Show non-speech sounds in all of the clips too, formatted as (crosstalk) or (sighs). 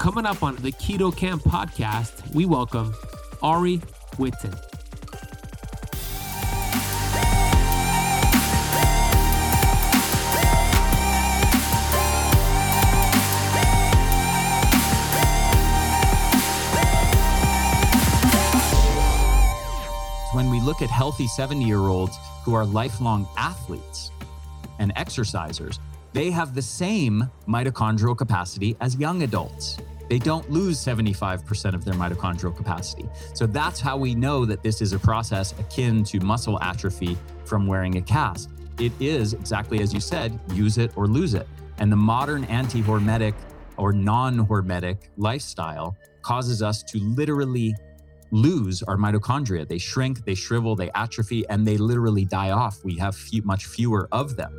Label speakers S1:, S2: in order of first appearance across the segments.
S1: Coming up on the Keto Camp podcast, we welcome Ari Whitten.
S2: when we look at healthy 70 year olds who are lifelong athletes and exercisers, they have the same mitochondrial capacity as young adults. They don't lose 75% of their mitochondrial capacity. So that's how we know that this is a process akin to muscle atrophy from wearing a cast. It is exactly as you said use it or lose it. And the modern anti hormetic or non hormetic lifestyle causes us to literally lose our mitochondria. They shrink, they shrivel, they atrophy, and they literally die off. We have few, much fewer of them.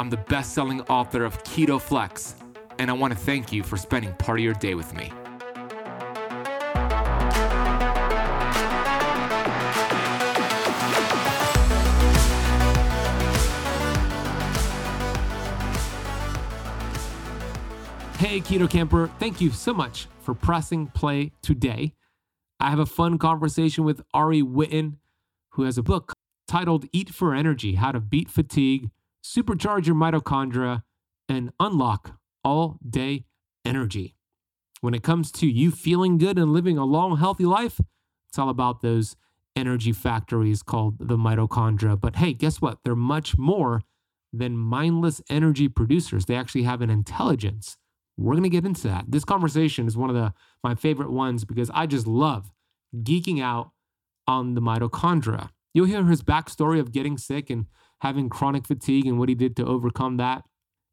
S1: I'm the best selling author of Keto Flex, and I want to thank you for spending part of your day with me. Hey, Keto Camper, thank you so much for pressing play today. I have a fun conversation with Ari Whitten, who has a book titled Eat for Energy How to Beat Fatigue, Supercharge Your Mitochondria, and Unlock All Day Energy. When it comes to you feeling good and living a long, healthy life, it's all about those energy factories called the mitochondria. But hey, guess what? They're much more than mindless energy producers. They actually have an intelligence we're going to get into that. This conversation is one of the my favorite ones because I just love geeking out on the mitochondria. You'll hear his backstory of getting sick and having chronic fatigue and what he did to overcome that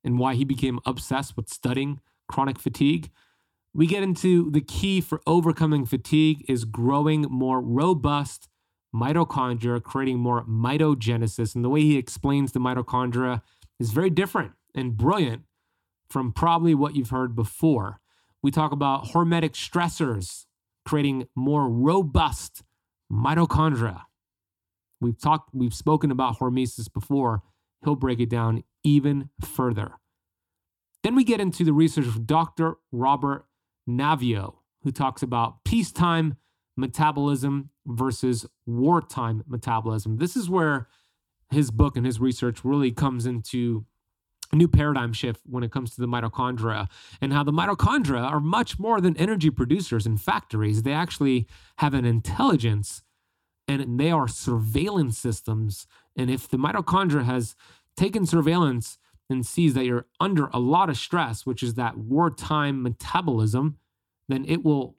S1: and why he became obsessed with studying chronic fatigue. We get into the key for overcoming fatigue is growing more robust mitochondria, creating more mitogenesis. And the way he explains the mitochondria is very different and brilliant from probably what you've heard before. We talk about hormetic stressors creating more robust mitochondria. We've talked we've spoken about hormesis before. He'll break it down even further. Then we get into the research of Dr. Robert Naviaux, who talks about peacetime metabolism versus wartime metabolism. This is where his book and his research really comes into a new paradigm shift when it comes to the mitochondria and how the mitochondria are much more than energy producers in factories. They actually have an intelligence and they are surveillance systems. And if the mitochondria has taken surveillance and sees that you're under a lot of stress, which is that wartime metabolism, then it will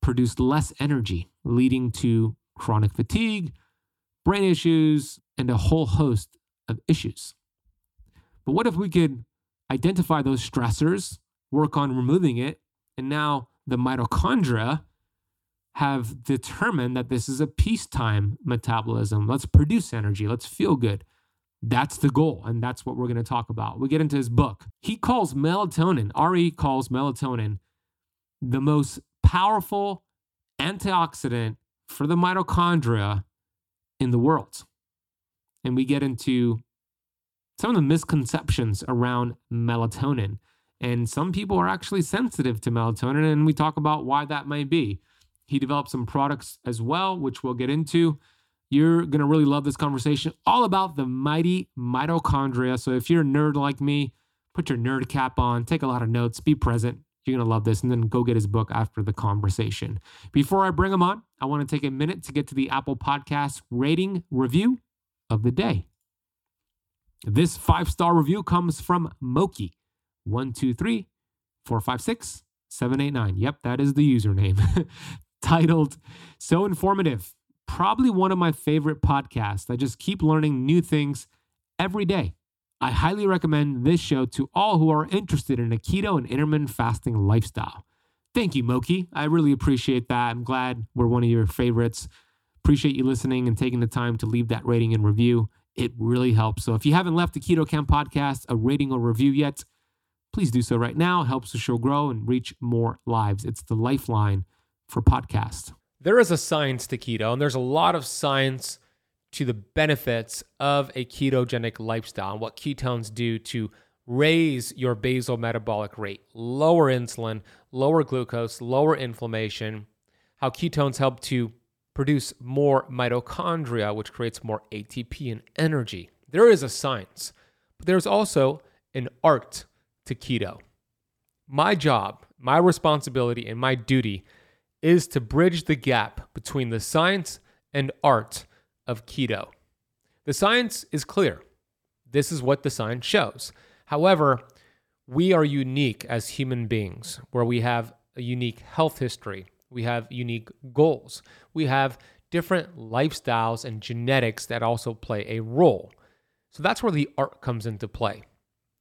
S1: produce less energy, leading to chronic fatigue, brain issues, and a whole host of issues. But what if we could identify those stressors, work on removing it, and now the mitochondria have determined that this is a peacetime metabolism. Let's produce energy, let's feel good. That's the goal, and that's what we're going to talk about. We get into his book. He calls melatonin, Ari calls melatonin the most powerful antioxidant for the mitochondria in the world. And we get into some of the misconceptions around melatonin. And some people are actually sensitive to melatonin, and we talk about why that might be. He developed some products as well, which we'll get into. You're going to really love this conversation all about the mighty mitochondria. So if you're a nerd like me, put your nerd cap on, take a lot of notes, be present. You're going to love this, and then go get his book after the conversation. Before I bring him on, I want to take a minute to get to the Apple Podcast rating review of the day. This five star review comes from Moki. One, two, three, four, five, six, seven, eight, nine. Yep, that is the username. (laughs) Titled So Informative. Probably one of my favorite podcasts. I just keep learning new things every day. I highly recommend this show to all who are interested in a keto and intermittent fasting lifestyle. Thank you, Moki. I really appreciate that. I'm glad we're one of your favorites. Appreciate you listening and taking the time to leave that rating and review. It really helps. So if you haven't left the Keto Camp podcast a rating or review yet, please do so right now. It helps the show grow and reach more lives. It's the lifeline for podcast.
S3: There is a science to keto, and there's a lot of science to the benefits of a ketogenic lifestyle and what ketones do to raise your basal metabolic rate, lower insulin, lower glucose, lower inflammation, how ketones help to produce more mitochondria, which creates more ATP and energy. There is a science, but there's also an art to keto. My job, my responsibility, and my duty is to bridge the gap between the science and art of keto. The science is clear. This is what the science shows. However, we are unique as human beings, where we have a unique health history, we have unique goals, we have different lifestyles and genetics that also play a role. So that's where the art comes into play.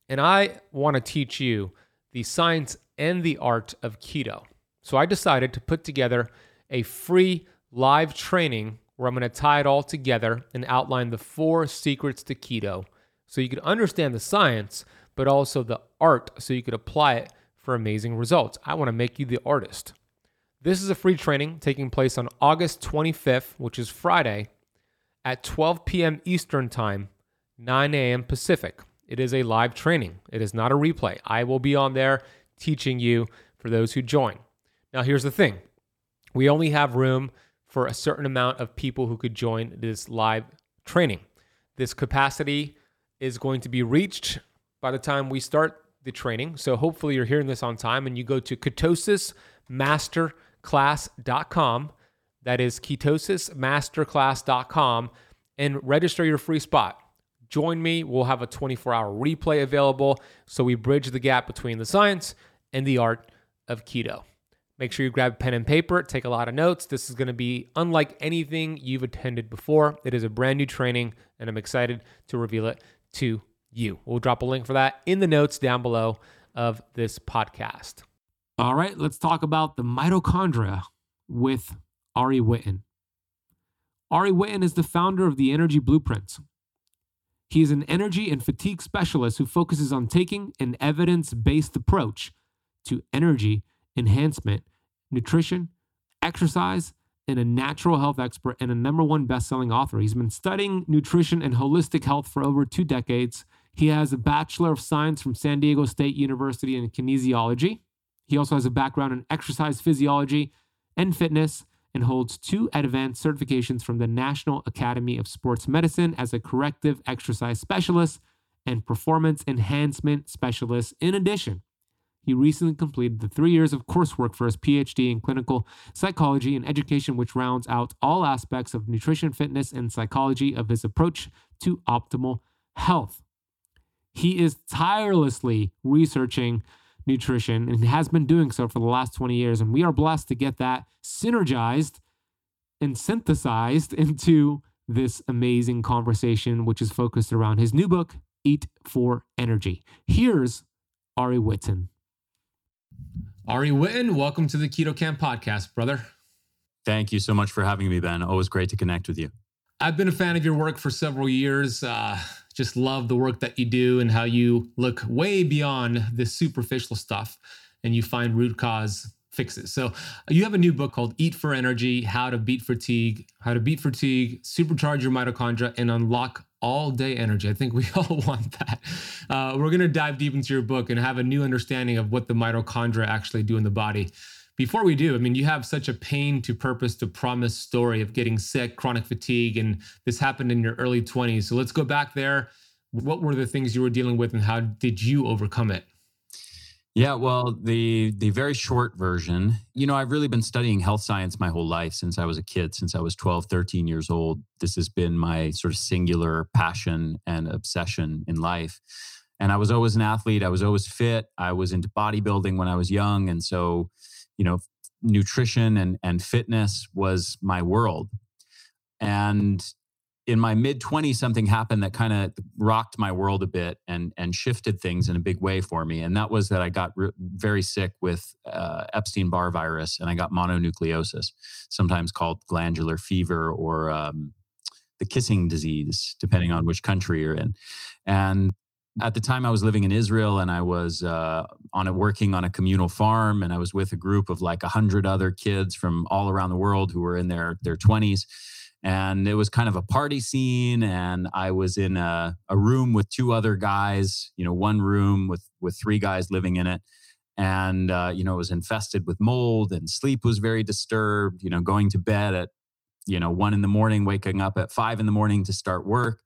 S3: And I want to teach you the science and the art of keto. So I decided to put together a free live training where I'm going to tie it all together and outline the four secrets to keto so you could understand the science, but also the art so you could apply it for amazing results. I want to make you the artist. This is a free training taking place on August 25th, which is Friday, at 12 p.m. Eastern Time, 9 a.m. Pacific. It is a live training, it is not a replay. I will be on there teaching you for those who join. Now, here's the thing we only have room for a certain amount of people who could join this live training. This capacity is going to be reached by the time we start the training. So hopefully you're hearing this on time and you go to ketosismasterclass.com. That is ketosismasterclass.com and register your free spot. Join me. We'll have a 24 hour replay available. So we bridge the gap between the science and the art of keto. Make sure you grab pen and paper, take a lot of notes. This is going to be unlike anything you've attended before. It is a brand new training, and I'm excited to reveal it to you. We'll drop a link for that in the notes down below of this podcast.
S1: All right, let's talk about the mitochondria with Ari Whitten. Ari Whitten is the founder of the Energy Blueprints. He is an energy and fatigue specialist who focuses on taking an evidence based approach to energy enhancement, nutrition, exercise, and a natural health expert and a number one best-selling author. He's been studying nutrition and holistic health for over two decades. He has a Bachelor of Science from San Diego State University in kinesiology. He also has a background in exercise physiology and fitness and holds two advanced certifications from the National Academy of Sports Medicine as a corrective exercise specialist and performance enhancement specialist. In addition, he recently completed the three years of coursework for his PhD in clinical psychology and education, which rounds out all aspects of nutrition, fitness, and psychology of his approach to optimal health. He is tirelessly researching nutrition and has been doing so for the last 20 years. And we are blessed to get that synergized and synthesized (laughs) into this amazing conversation, which is focused around his new book, Eat for Energy. Here's Ari Whitten. Ari Whitten, welcome to the Keto Camp podcast, brother.
S2: Thank you so much for having me, Ben. Always great to connect with you.
S1: I've been a fan of your work for several years. Uh, just love the work that you do and how you look way beyond the superficial stuff and you find root cause fixes. So you have a new book called Eat for Energy: How to Beat Fatigue, How to Beat Fatigue, Supercharge Your Mitochondria, and Unlock all day energy. I think we (laughs) all want that. Uh, we're going to dive deep into your book and have a new understanding of what the mitochondria actually do in the body. Before we do, I mean, you have such a pain to purpose to promise story of getting sick, chronic fatigue, and this happened in your early 20s. So let's go back there. What were the things you were dealing with and how did you overcome it?
S2: Yeah, well, the the very short version, you know, I've really been studying health science my whole life since I was a kid, since I was 12, 13 years old. This has been my sort of singular passion and obsession in life. And I was always an athlete, I was always fit. I was into bodybuilding when I was young, and so, you know, nutrition and and fitness was my world. And in my mid 20s something happened that kind of rocked my world a bit and and shifted things in a big way for me. And that was that i got re- very sick with uh, epstein-barr virus and i got mononucleosis sometimes called glandular fever or um, the kissing disease depending on which country you're in. And at the time i was living in israel and i was uh, on a working on a communal farm and i was with a group of like 100 other kids from all around the world who were in their their 20s and it was kind of a party scene and i was in a, a room with two other guys you know one room with with three guys living in it. And uh, you know it was infested with mold and sleep was very disturbed you know going to bed at you know one in the morning waking up at five in the morning to start work.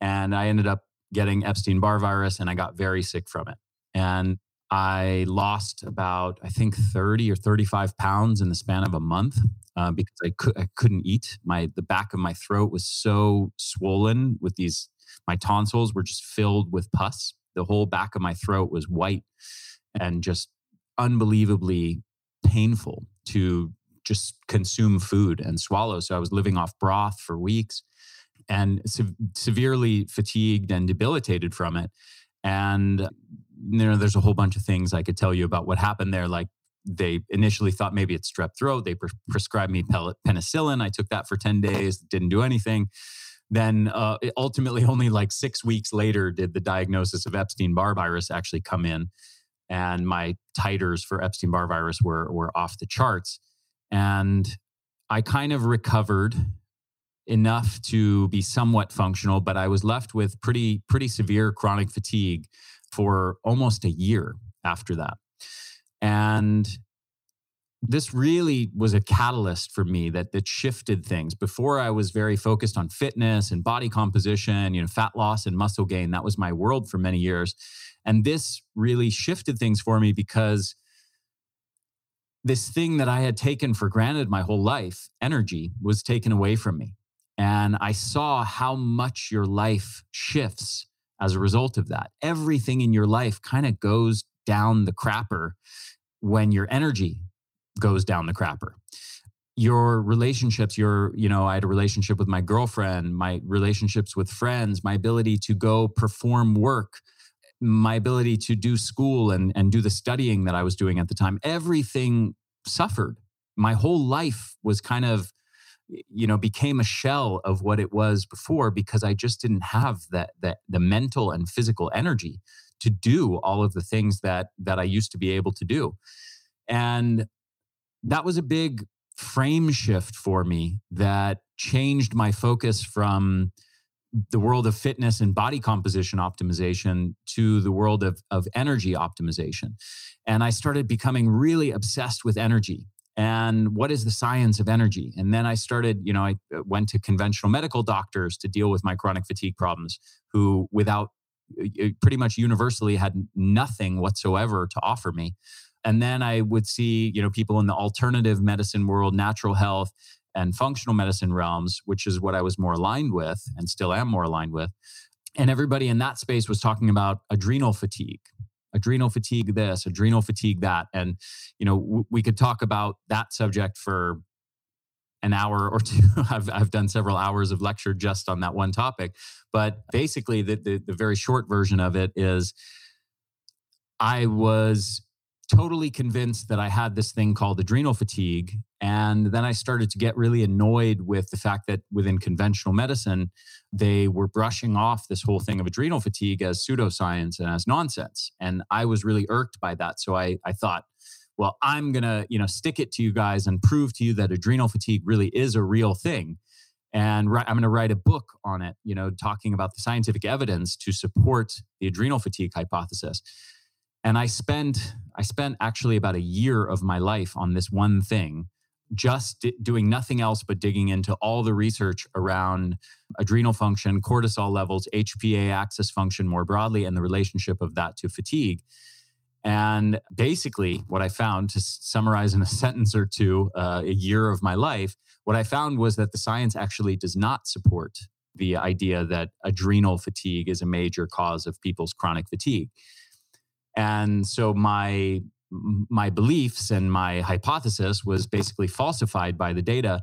S2: And i ended up getting epstein-barr virus and i got very sick from it. And I lost about, I think, 30 or 35 pounds in the span of a month uh, because I, could, I couldn't eat. My The back of my throat was so swollen with these, my tonsils were just filled with pus. The whole back of my throat was white and just unbelievably painful to just consume food and swallow. So I was living off broth for weeks and se- severely fatigued and debilitated from it. And you know, there's a whole bunch of things I could tell you about what happened there. Like they initially thought maybe it's strep throat. They pre- prescribed me penicillin. I took that for 10 days, didn't do anything. Then uh, ultimately, (laughs) only like six weeks later, did the diagnosis of Epstein Barr virus actually come in. And my titers for Epstein Barr virus were, were off the charts. And I kind of recovered enough to be somewhat functional, but I was left with pretty, pretty severe chronic fatigue for almost a year after that. And this really was a catalyst for me that that shifted things. Before I was very focused on fitness and body composition, you know, fat loss and muscle gain. That was my world for many years. And this really shifted things for me because this thing that I had taken for granted my whole life, energy, was taken away from me. And I saw how much your life shifts as a result of that. Everything in your life kind of goes down the crapper when your energy goes down the crapper. Your relationships, your, you know, I had a relationship with my girlfriend, my relationships with friends, my ability to go perform work, my ability to do school and, and do the studying that I was doing at the time, everything suffered. My whole life was kind of you know became a shell of what it was before because i just didn't have that that the mental and physical energy to do all of the things that that i used to be able to do and that was a big frame shift for me that changed my focus from the world of fitness and body composition optimization to the world of, of energy optimization. And I started becoming really obsessed with energy and what is the science of energy? And then i started you know i uh, went to conventional medical doctors to deal with my chronic fatigue problems who without uh, pretty much universally had nothing whatsoever to offer me. And then i would see you know people in the alternative medicine world natural health and functional medicine realms which is what i was more aligned with and still am more aligned with. And everybody in that space was talking about adrenal fatigue adrenal fatigue this adrenal fatigue that and you know w- we could talk about that subject for an hour or (laughs) two. I've, I've done several hours of lecture just on that one topic but basically the, the, the very short version of it is i was totally convinced that I had this thing called adrenal fatigue. And then I started to get really annoyed with the fact that within conventional medicine, they were brushing off this whole thing of adrenal fatigue as pseudoscience and as nonsense. And I was really irked by that. So I, I thought, well, I'm going to, you know, stick it to you guys and prove to you that adrenal fatigue really is a real thing. And I'm going to write a book on it, you know, talking about the scientific evidence to support the adrenal fatigue hypothesis and i spent i spent actually about a year of my life on this one thing just d- doing nothing else but digging into all the research around adrenal function cortisol levels hpa axis function more broadly and the relationship of that to fatigue. And basically what i found to summarize in a (laughs) sentence or two uh, a year of my life what i found was that the science actually does not support the idea that adrenal fatigue is a major cause of people's chronic fatigue and so my my beliefs and my hypothesis was basically falsified by the data.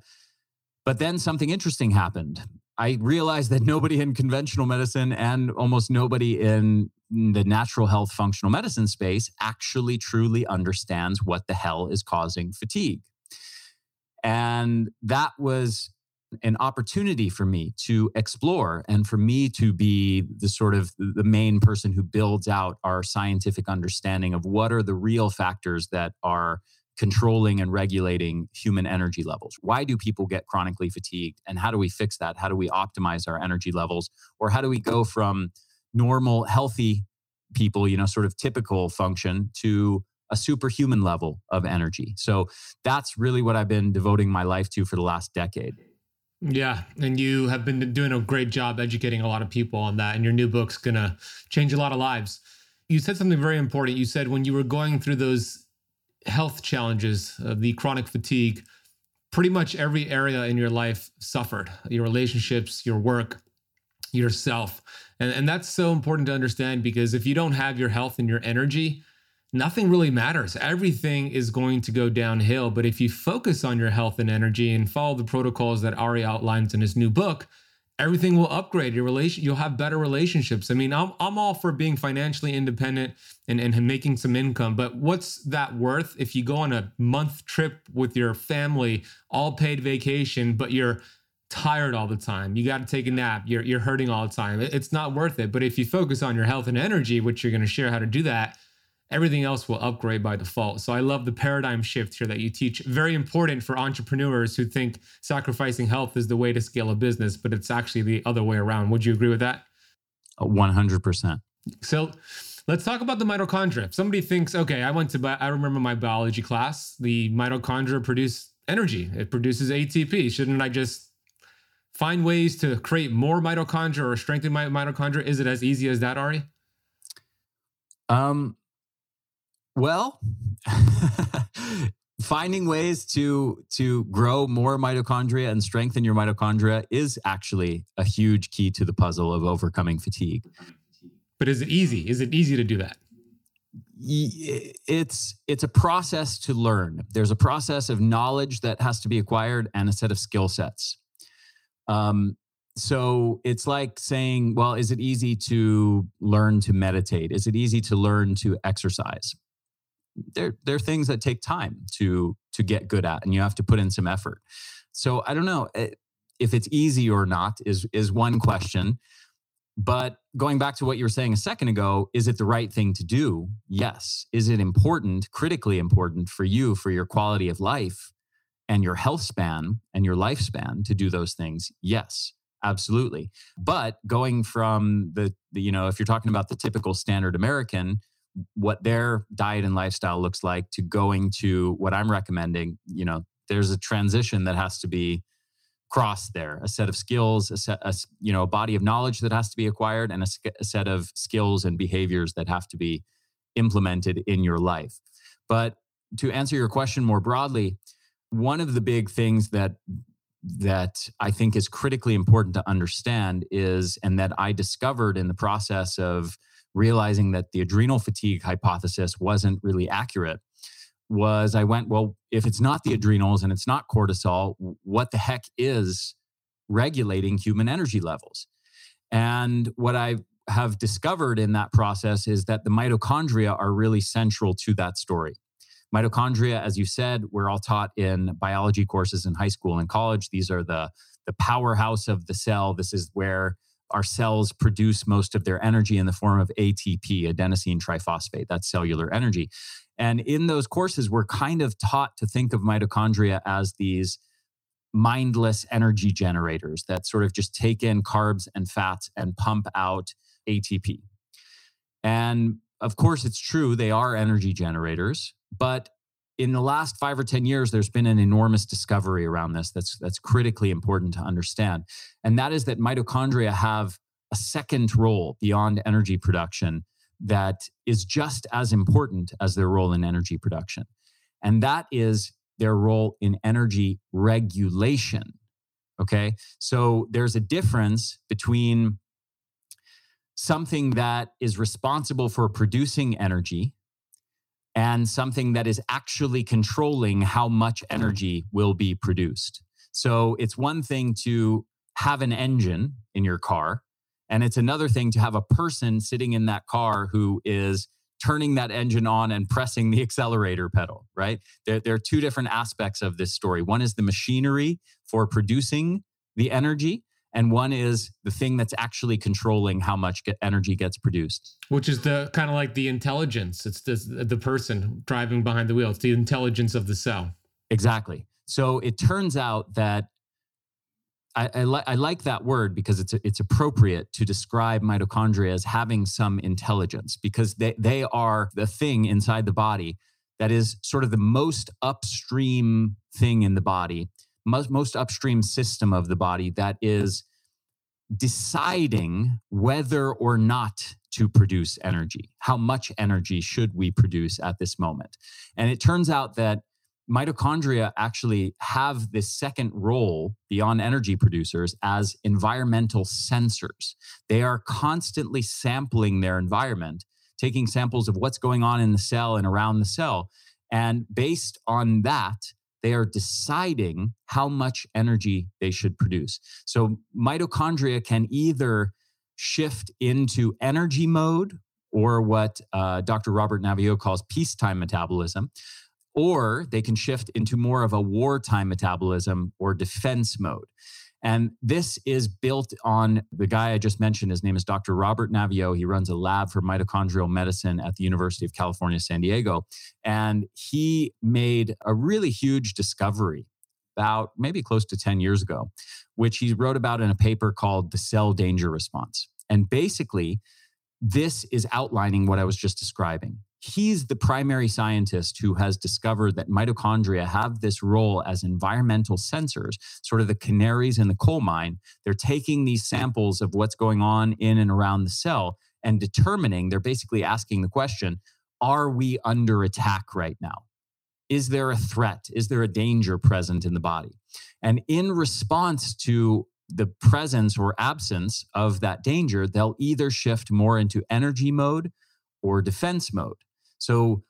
S2: But then something interesting happened. I realized that (laughs) nobody in conventional medicine and almost nobody in the natural health functional medicine space actually truly understands what the hell is causing fatigue. And that was an opportunity for me to explore and for me to be the sort of the main person who builds out our scientific understanding of what are the real factors that are controlling and regulating human energy levels. Why do people get chronically fatigued? And how do we fix that? How do we optimize our energy levels? Or how do we go from normal, healthy people, you know, sort of typical function to a superhuman level of energy? So that's really what I've been devoting my life to for the last decade.
S1: Yeah, and you have been doing a great job educating a lot of people on that, and your new book's gonna change a lot of lives. You said something very important. You said when you were going through those health challenges, uh, the chronic fatigue, pretty much every area in your life suffered your relationships, your work, yourself. And, and that's so important to understand because if you don't have your health and your energy, nothing really matters. Everything is going to go downhill. But if you focus on your health and energy and follow the protocols that Ari outlines in his new book, everything will upgrade. Your relation you'll have better relationships. I mean i'm, I'm all for being financially independent and, and making some income but what's that worth if you go on a month trip with your family all paid vacation but you're tired all the time? You got to take a nap. You're, you're hurting all the time. It's not worth it. But if you focus on your health and energy which you're going to share how to do that everything else will upgrade by default. So I love the paradigm shift here that you teach. Very important for entrepreneurs who think sacrificing health is the way to scale a business, but it's actually the other way around. Would you agree with that?
S2: 100%.
S1: So let's talk about the mitochondria. If somebody thinks, okay, I went to, I remember my biology class, the mitochondria produce energy, it produces ATP. Shouldn't I just find ways to create more mitochondria or strengthen my mitochondria? Is it as easy as that, Ari?
S2: Um, well, (laughs) finding ways to to grow more mitochondria and strengthen your mitochondria is actually a huge key to the puzzle of overcoming fatigue.
S1: But is it easy? Is it easy to do that?
S2: It's it's a process to learn. There's a process of knowledge that has to be acquired and a set of skill sets. Um, so it's like saying, well, is it easy to learn to meditate? Is it easy to learn to exercise? They're they're things that take time to to get good at and you have to put in some effort. So i don't know eh, if it's easy or not is is one question. But going back to what you were saying a second ago is it the right thing to do? Yes. Is it important critically important for you for your quality of life and your health span and your lifespan to do those things? Yes. Absolutely. But going from the, the you know if you're talking about the typical standard american what their diet and lifestyle looks like to going to what I'm recommending, you know, there's a transition that has to be crossed there, a set of skills, a set, a, you know, a body of knowledge that has to be acquired, and a, a set of skills and behaviors that have to be implemented in your life. But to answer your question more broadly, one of the big things that that I think is critically important to understand is, and that I discovered in the process of realizing that the adrenal fatigue hypothesis wasn't really accurate was I went, well, if it's not the adrenals and it's not cortisol, what the heck is regulating human energy levels? And what I have discovered in that process is that the mitochondria are really central to that story. Mitochondria, as you said, we're all taught in biology courses in high school and college. These are the, the powerhouse of the cell. This is where our cells produce most of their energy in the form of ATP, adenosine triphosphate. That's cellular energy. And in those courses, we're kind of taught to think of mitochondria as these mindless energy generators that sort of just take in carbs and fats and pump out ATP. And of course, it's true, they are energy generators, but in the last five or 10 years, there's been an enormous discovery around this that's, that's critically important to understand. And that is that mitochondria have a second role beyond energy production that is just as important as their role in energy production. And that is their role in energy regulation. Okay. So there's a difference between something that is responsible for producing energy and something that is actually controlling how much energy will be produced. So it's one thing to have an engine in your car. And it's another thing to have a person sitting in that car who is turning that engine on and pressing the (laughs) accelerator pedal, right? There, there, are two different aspects of this story. One is the machinery for producing the energy, and one is the thing that's actually controlling how much get energy gets produced.
S1: Which is the kind of like the intelligence. It's the, the person driving behind the wheel, it's the intelligence of the cell.
S2: Exactly. So it turns out that I, I, li- I, like that word because it's it's appropriate to describe mitochondria as having some intelligence because they they are the thing inside the body that is sort of the most upstream thing in the body, most, most upstream system of the body that is deciding whether or not to produce energy. How much energy should we produce at this moment? And it turns out that mitochondria actually have this second role beyond energy producers as environmental sensors. They are constantly sampling their environment, taking samples of what's going on in the cell and around the cell. And based on that, they are deciding how much energy they should produce. So mitochondria can either shift into energy mode or what uh, Dr. Robert Naviaux calls peacetime metabolism, or they can shift into more of a wartime metabolism or defense mode. And this is built on the guy I just mentioned. His name is Dr. Robert Naviaux. He runs a lab for mitochondrial medicine at the University of California, San Diego. And he made a really huge discovery about maybe close to 10 years ago, which he wrote about in a paper called The Cell Danger Response. And basically, this is outlining what I was just describing he's the primary scientist who has discovered that mitochondria have this role as environmental sensors, sort of the canaries in the coal mine. They're taking these samples of what's going on in and around the cell and determining, they're basically asking the question are we under attack right now? Is there a threat? Is there a danger present in the body? And in response to the presence or absence of that danger, they'll either shift more into energy mode or defense mode. So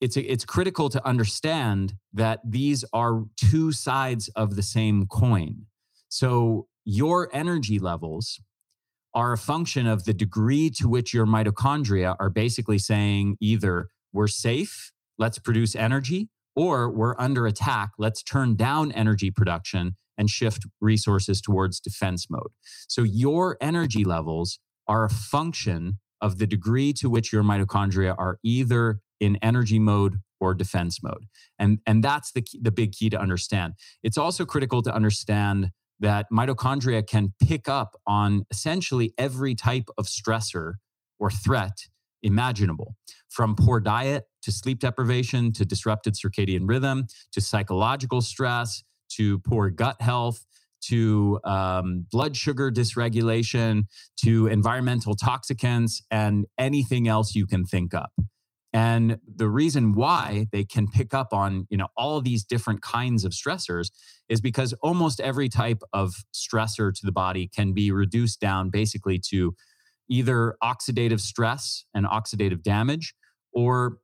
S2: it's it's critical to understand that these are two sides of the same coin. So your energy levels are a function of the degree to which your mitochondria are basically saying either we're safe, let's produce energy, or we're under attack, let's turn down energy production and shift resources towards defense mode. So your energy levels are a function of the degree to which your mitochondria are either in energy mode or defense mode. And, and that's the, key, the big key to understand. It's also critical to understand that mitochondria can pick up on essentially every type of stressor or threat imaginable from poor diet to sleep deprivation to disrupted circadian rhythm to psychological stress to poor gut health to um, blood sugar dysregulation, to environmental toxicants, and anything else you can think of. And the reason why they can pick up on, you know, all these different kinds of stressors is because almost every type of stressor to the body can be reduced down basically to either oxidative stress and oxidative damage or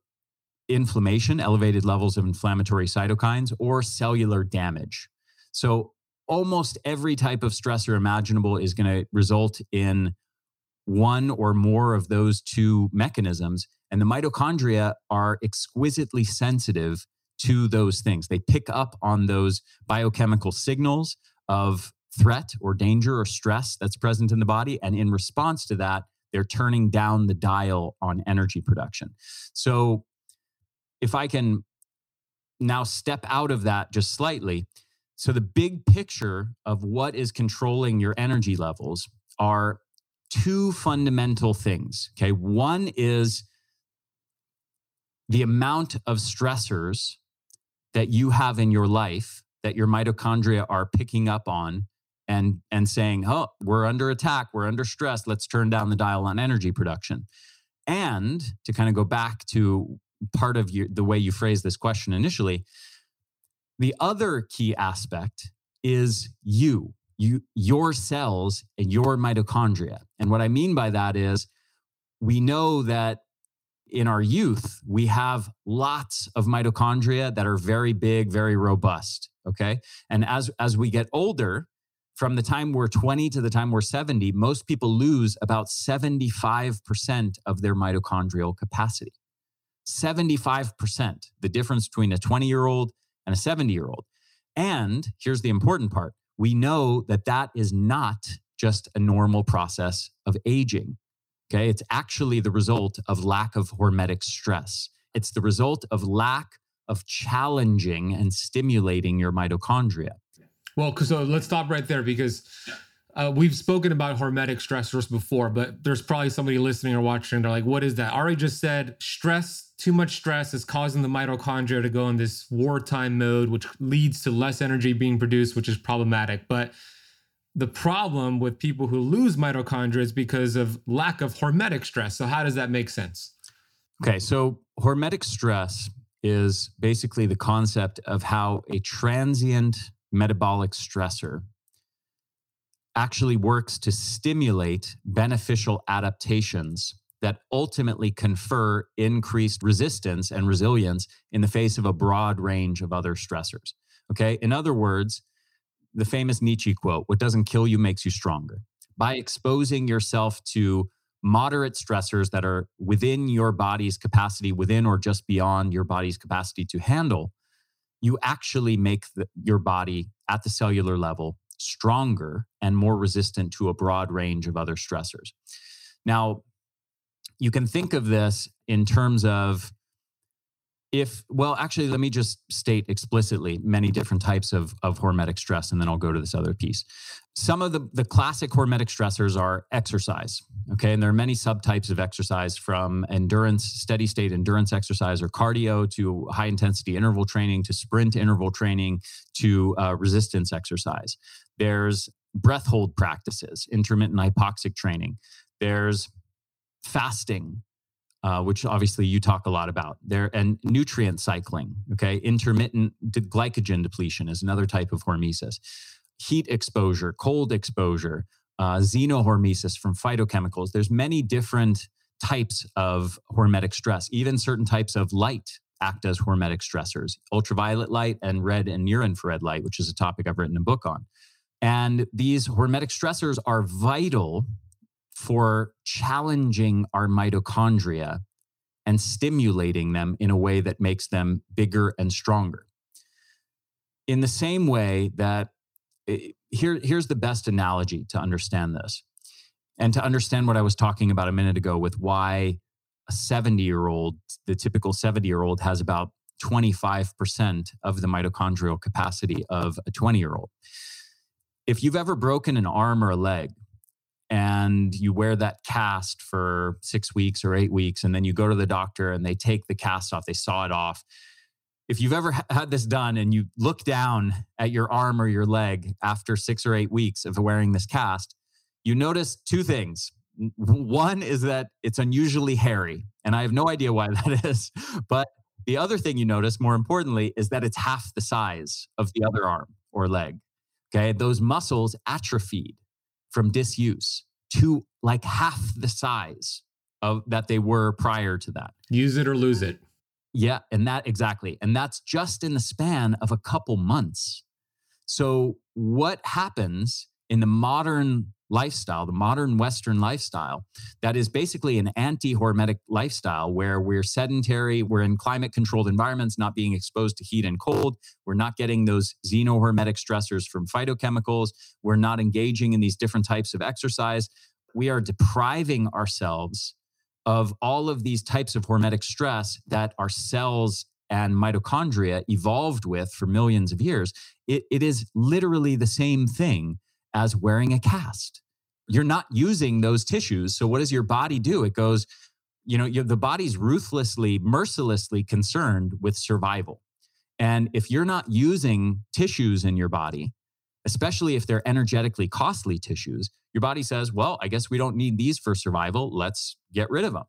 S2: inflammation, elevated levels of inflammatory cytokines, or cellular damage. So almost every type of stressor imaginable is going to result in one or more of those two mechanisms. And the mitochondria are exquisitely sensitive to those things. They pick up on those biochemical signals of threat or danger or stress that's present in the body. And in response to that, they're turning down the dial on energy production. So, if I can now step out of that just slightly, so, the big picture of what is controlling your energy levels are two fundamental things. Okay. One is the amount of stressors that you have in your life that your mitochondria are picking up on and and saying, "Oh, we're under attack, we're under stress, let's turn down the dial on energy production." And to kind of go back to part of your, the way you phrased this question initially, the other key aspect is you, you, your cells and your mitochondria. And what I mean by that is we know that in our youth, we have lots of mitochondria that are very big, very robust. Okay. And as, as we get older, from the time we're 20 to the time we're 70, most people lose about 75% of their mitochondrial capacity. 75%, the difference between a 20 year old and a 70 year old. And here's the important part we know that that is not just a normal process of aging. Okay. It's actually the result of lack of hormetic stress. It's the result of lack of challenging and stimulating your mitochondria.
S1: Well, so let's stop right there because uh, we've spoken about hormetic stressors before, but there's probably somebody listening or watching. They're like, what is that? Ari just said stress, too much stress is causing the mitochondria to go in this wartime mode, which leads to less energy being produced, which is problematic. But the problem with people who lose mitochondria is because of lack of hormetic stress. So, how does that make sense?
S2: Okay, so hormetic stress is basically the concept of how a transient metabolic stressor actually works to stimulate beneficial adaptations that ultimately confer increased resistance and resilience in the face of a broad range of other stressors. Okay, in other words, the famous Nietzsche quote, what doesn't kill you makes you stronger. By exposing yourself to moderate stressors that are within your body's capacity, within or just beyond your body's capacity to handle, you actually make the, your body at the cellular level stronger and more resistant to a broad range of other stressors. Now, you can think of this in terms of if well actually let me just state explicitly many different types of, of hormetic stress and then i'll go to this other piece. Some of the, the classic hormetic stressors are exercise okay? And there are many subtypes of exercise from endurance steady state endurance exercise or cardio to high intensity interval training to sprint interval training to uh, resistance exercise. There's breath hold practices intermittent hypoxic training. There's fasting uh, which obviously you talk a lot about there and nutrient cycling okay? Intermittent de- glycogen depletion is another type of hormesis. Heat exposure cold exposure uh, xenohormesis from phytochemicals. There's many different types of hormetic stress. Even certain types of light act as hormetic stressors. Ultraviolet light and red and near infrared light which is a topic i've written a book on. And these hormetic stressors are vital for challenging our mitochondria and stimulating them in a way that makes them bigger and stronger. In the same way that eh, here, here's the best analogy to understand this and to understand what I was talking about a minute ago with why a 70 year old, the typical 70 year old, has about 25% of the mitochondrial capacity of a 20 year old. If you've ever broken an arm or a leg, and you wear that cast for six weeks or eight weeks, and then you go to the doctor and they take the cast off, they saw it off. If you've ever had this done and you look down at your arm or your leg after six or eight weeks of wearing this cast, you notice two things. One is that it's unusually hairy, and I have no idea why (laughs) that is. But the other thing you notice, more importantly, is that it's half the size of the other arm or leg. Okay. Those muscles atrophied from disuse to like half the size of that they were prior to that.
S1: Use it or lose it.
S2: Yeah, and that exactly. And that's just in the span of a couple months. So what happens in the modern lifestyle, the modern Western lifestyle, that is basically an anti hormetic lifestyle where we're sedentary, we're in climate controlled environments, not being exposed to heat and cold, we're not getting those xenohormetic stressors from phytochemicals, we're not engaging in these different types of exercise. We are depriving ourselves of all of these types of hormetic stress that our cells and mitochondria evolved with for millions of years. It, it is literally the same thing as wearing a cast. You're not using those tissues. So what does your body do? It goes, you know, the body's ruthlessly, mercilessly concerned with survival. And if you're not using tissues in your body, especially if they're energetically costly tissues, your body says, well, I guess we don't need these for survival. Let's get rid of them.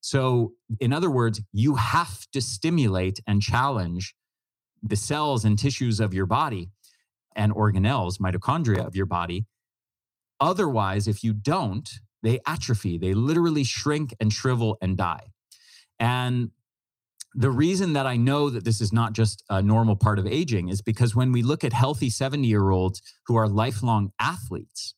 S2: So, in other words, you have to stimulate and challenge the cells and tissues of your body and organelles, mitochondria of your body. Otherwise, if you don't, they atrophy. They literally shrink and shrivel and die. And the reason that I know that this is not just a normal part of aging is because when we look at healthy 70 year olds who are lifelong athletes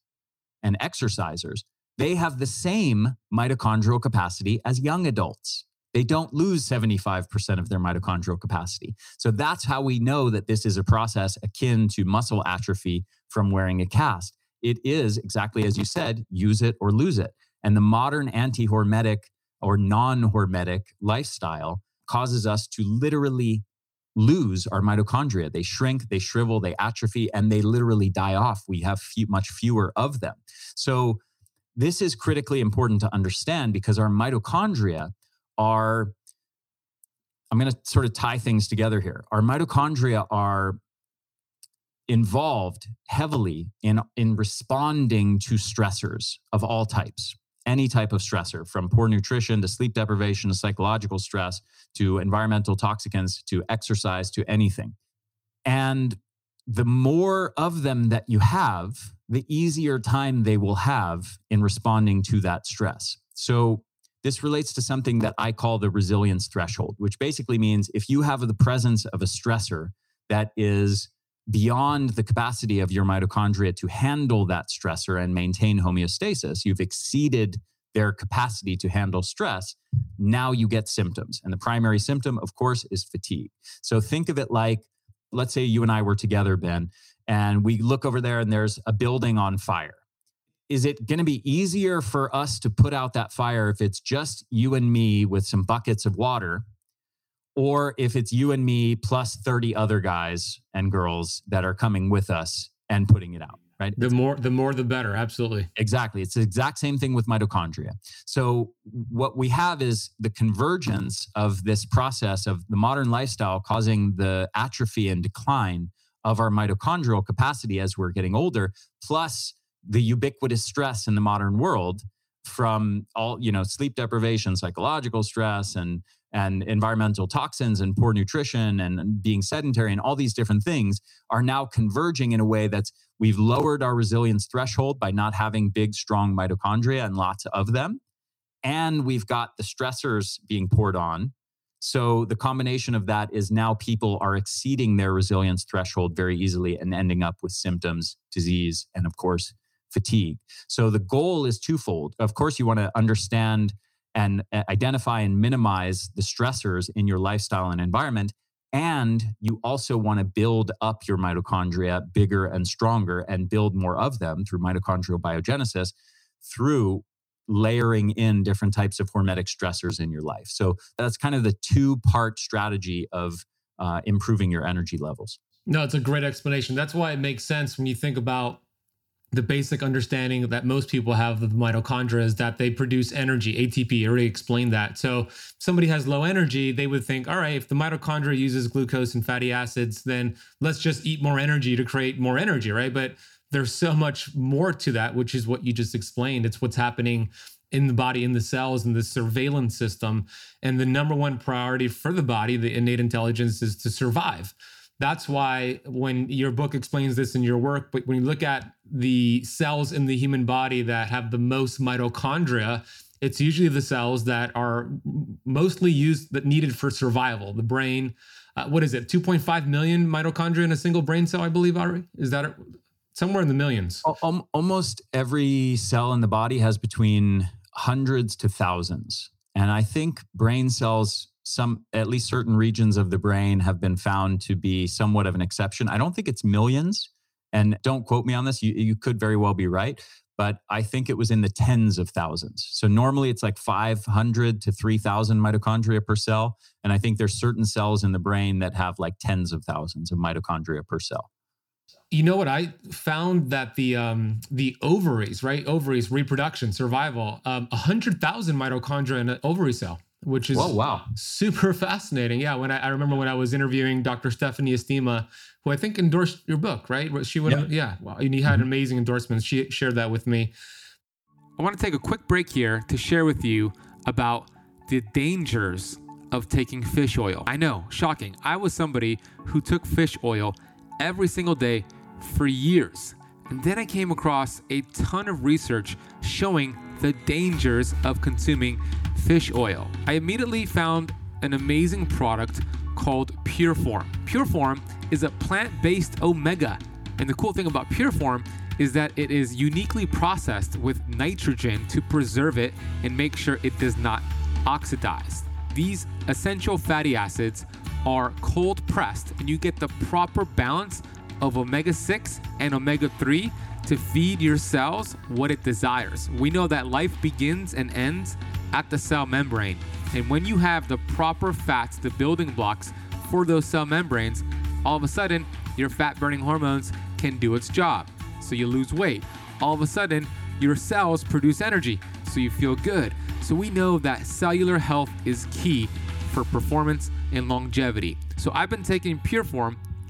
S2: and exercisers, they have the same mitochondrial capacity as young adults. They don't lose 75% of their mitochondrial capacity. So that's how we know that this is a process akin to muscle atrophy from wearing a cast. It is exactly as you said use it or lose it. And the modern anti hormetic or non hormetic lifestyle causes us to literally lose our mitochondria. They shrink, they shrivel, they atrophy, and they literally die off. We have few, much fewer of them. So, this is critically important to understand because our mitochondria are, I'm going to sort of tie things together here. Our mitochondria are involved heavily in, in responding to stressors of all types any type of stressor from poor nutrition to sleep deprivation to psychological stress to environmental toxicants to exercise to anything. And the more of them that you have, the easier time they will have in responding to that stress. So, this relates to something that I call the resilience threshold, which basically means if you have the presence of a stressor that is beyond the capacity of your mitochondria to handle that stressor and maintain homeostasis. You've exceeded their capacity to handle stress. Now you get symptoms. And the primary symptom, of course, is fatigue. So think of it like, let's say you and I were together, Ben, and we look over there and there's a building on fire. Is it going to be easier for us to put out that fire if it's just you and me with some buckets of water? Or if it's you and me plus 30 other guys and girls that are coming with us and putting it out right?
S1: The more the more the better. Absolutely.
S2: Exactly. It's the exact same thing with mitochondria. So what we have is the convergence of this process of the modern lifestyle causing the atrophy and decline of our mitochondrial capacity as we're getting older plus the ubiquitous stress in the modern world from all you know sleep deprivation psychological stress and and environmental toxins and poor nutrition and being sedentary and all these different things are now converging in a way that's we've lowered our resilience threshold by not having big strong mitochondria and lots of them and we've got the stressors being poured on. So the combination of that is now people are exceeding their resilience threshold very easily and ending up with symptoms disease and of course fatigue so the goal is twofold of course you want to understand and uh, identify and minimize the stressors in your lifestyle and environment. And you also want to build up your mitochondria bigger and stronger and build more of them through mitochondrial biogenesis through layering in different types of hormetic stressors in your life. So that's kind of the two part strategy of uh, improving your energy levels.
S1: No, it's a great explanation. That's why it makes sense when you think about the basic understanding that most people have of mitochondria is that they produce energy, ATP. I already explained that. So somebody has low energy, they would think, all right, if the mitochondria uses glucose and fatty acids, then let's just eat more energy to create more energy, right? But there's so much more to that, which is what you just explained. It's what's happening in the body, in the cells, in the surveillance system. And the number one priority for the body, the innate intelligence, is to survive. That's why when your book explains this in your work, but when you look at the cells in the human body that have the most mitochondria, it's usually the cells that are mostly used that needed for survival. The brain, uh, what is it? 2.5 million mitochondria in a single brain cell, I believe. Ari, is that somewhere in the millions?
S2: Almost every cell in the body has between hundreds to thousands, and I think brain cells some at least certain regions of the brain have been found to be somewhat of an exception. I don't think it's millions, and don't quote me on this. You, you could very well be right, but I think it was in the tens of thousands. So normally it's like 500 to 3,000 mitochondria per cell, and I think there's certain cells in the brain that have like tens of thousands of mitochondria per cell.
S1: You know what? I found that the um, the ovaries, right? Ovaries, reproduction, survival, um, 100,000 mitochondria in an ovary cell which is
S2: Whoa, wow.
S1: super (laughs) fascinating. Yeah, when I, I, remember when I was interviewing Dr. Stephanie Estima, who I think endorsed your book, right? She went, yeah, yeah wow, and you had mm-hmm. amazing endorsements. She shared that with me. I want to take a quick break here to share with you about the dangers of taking fish oil. I know, shocking. I was somebody who took fish oil every single day for years. And then I came across a ton of research showing the dangers of consuming fish oil. I immediately found an amazing product called Pureform. Pureform is a plant based omega. And the cool thing about Pureform is that it is uniquely processed with nitrogen to preserve it and make sure it does not oxidize. These essential fatty acids are cold pressed, and you get the proper balance of omega 6 and omega 3 to feed your cells what it desires. We know that life begins and ends at the cell membrane. And when you have the proper fats, the building blocks for those cell membranes, all of a sudden your fat burning hormones can do its job. So you lose weight. All of a sudden, your cells produce energy, so you feel good. So we know that cellular health is key for performance and longevity. So I've been taking Pureform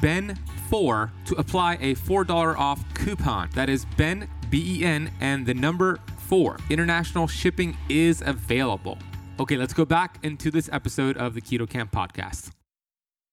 S1: BEN4 to apply a $4 off coupon. That is BEN, B E N, and the number 4. International shipping is available. Okay, let's go back into this episode of the Keto Camp podcast.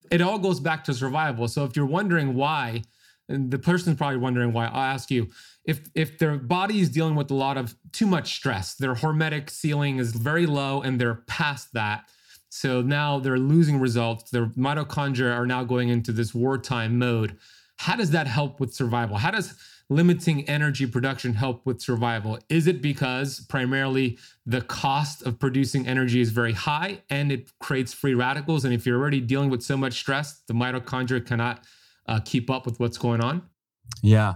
S1: It all goes back to survival. So if you're wondering why, and the person's probably wondering why, I'll ask you if if their body is dealing with a lot of too much stress, their hormetic ceiling is very low and they're past that. So now they're losing results. Their mitochondria are now going into this wartime mode. How does that help with survival? How does limiting energy production help with survival? Is it because primarily the cost of producing energy is very high and it creates free radicals? And if you're already dealing with so much stress, the mitochondria cannot uh, keep up with what's going on?
S2: Yeah.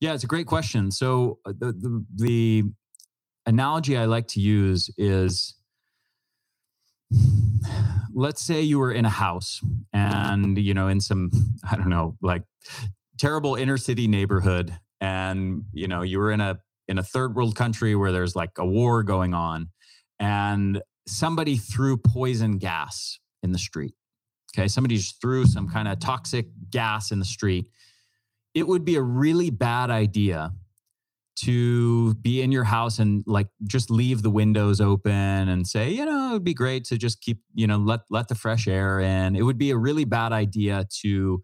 S2: Yeah, it's a great question. So uh, the, the, the analogy I like to use is let's say you were in a house and you know in some i don't know like terrible inner city neighborhood and you know you were in a in a third world country where there's like a war going on and somebody threw poison gas in the street okay? Somebody just threw some kind of toxic gas in the street. It would be a really bad idea to be in your house and like just leave the windows open and say you know it would be great to just keep you know let let the fresh air in. It would be a really bad idea to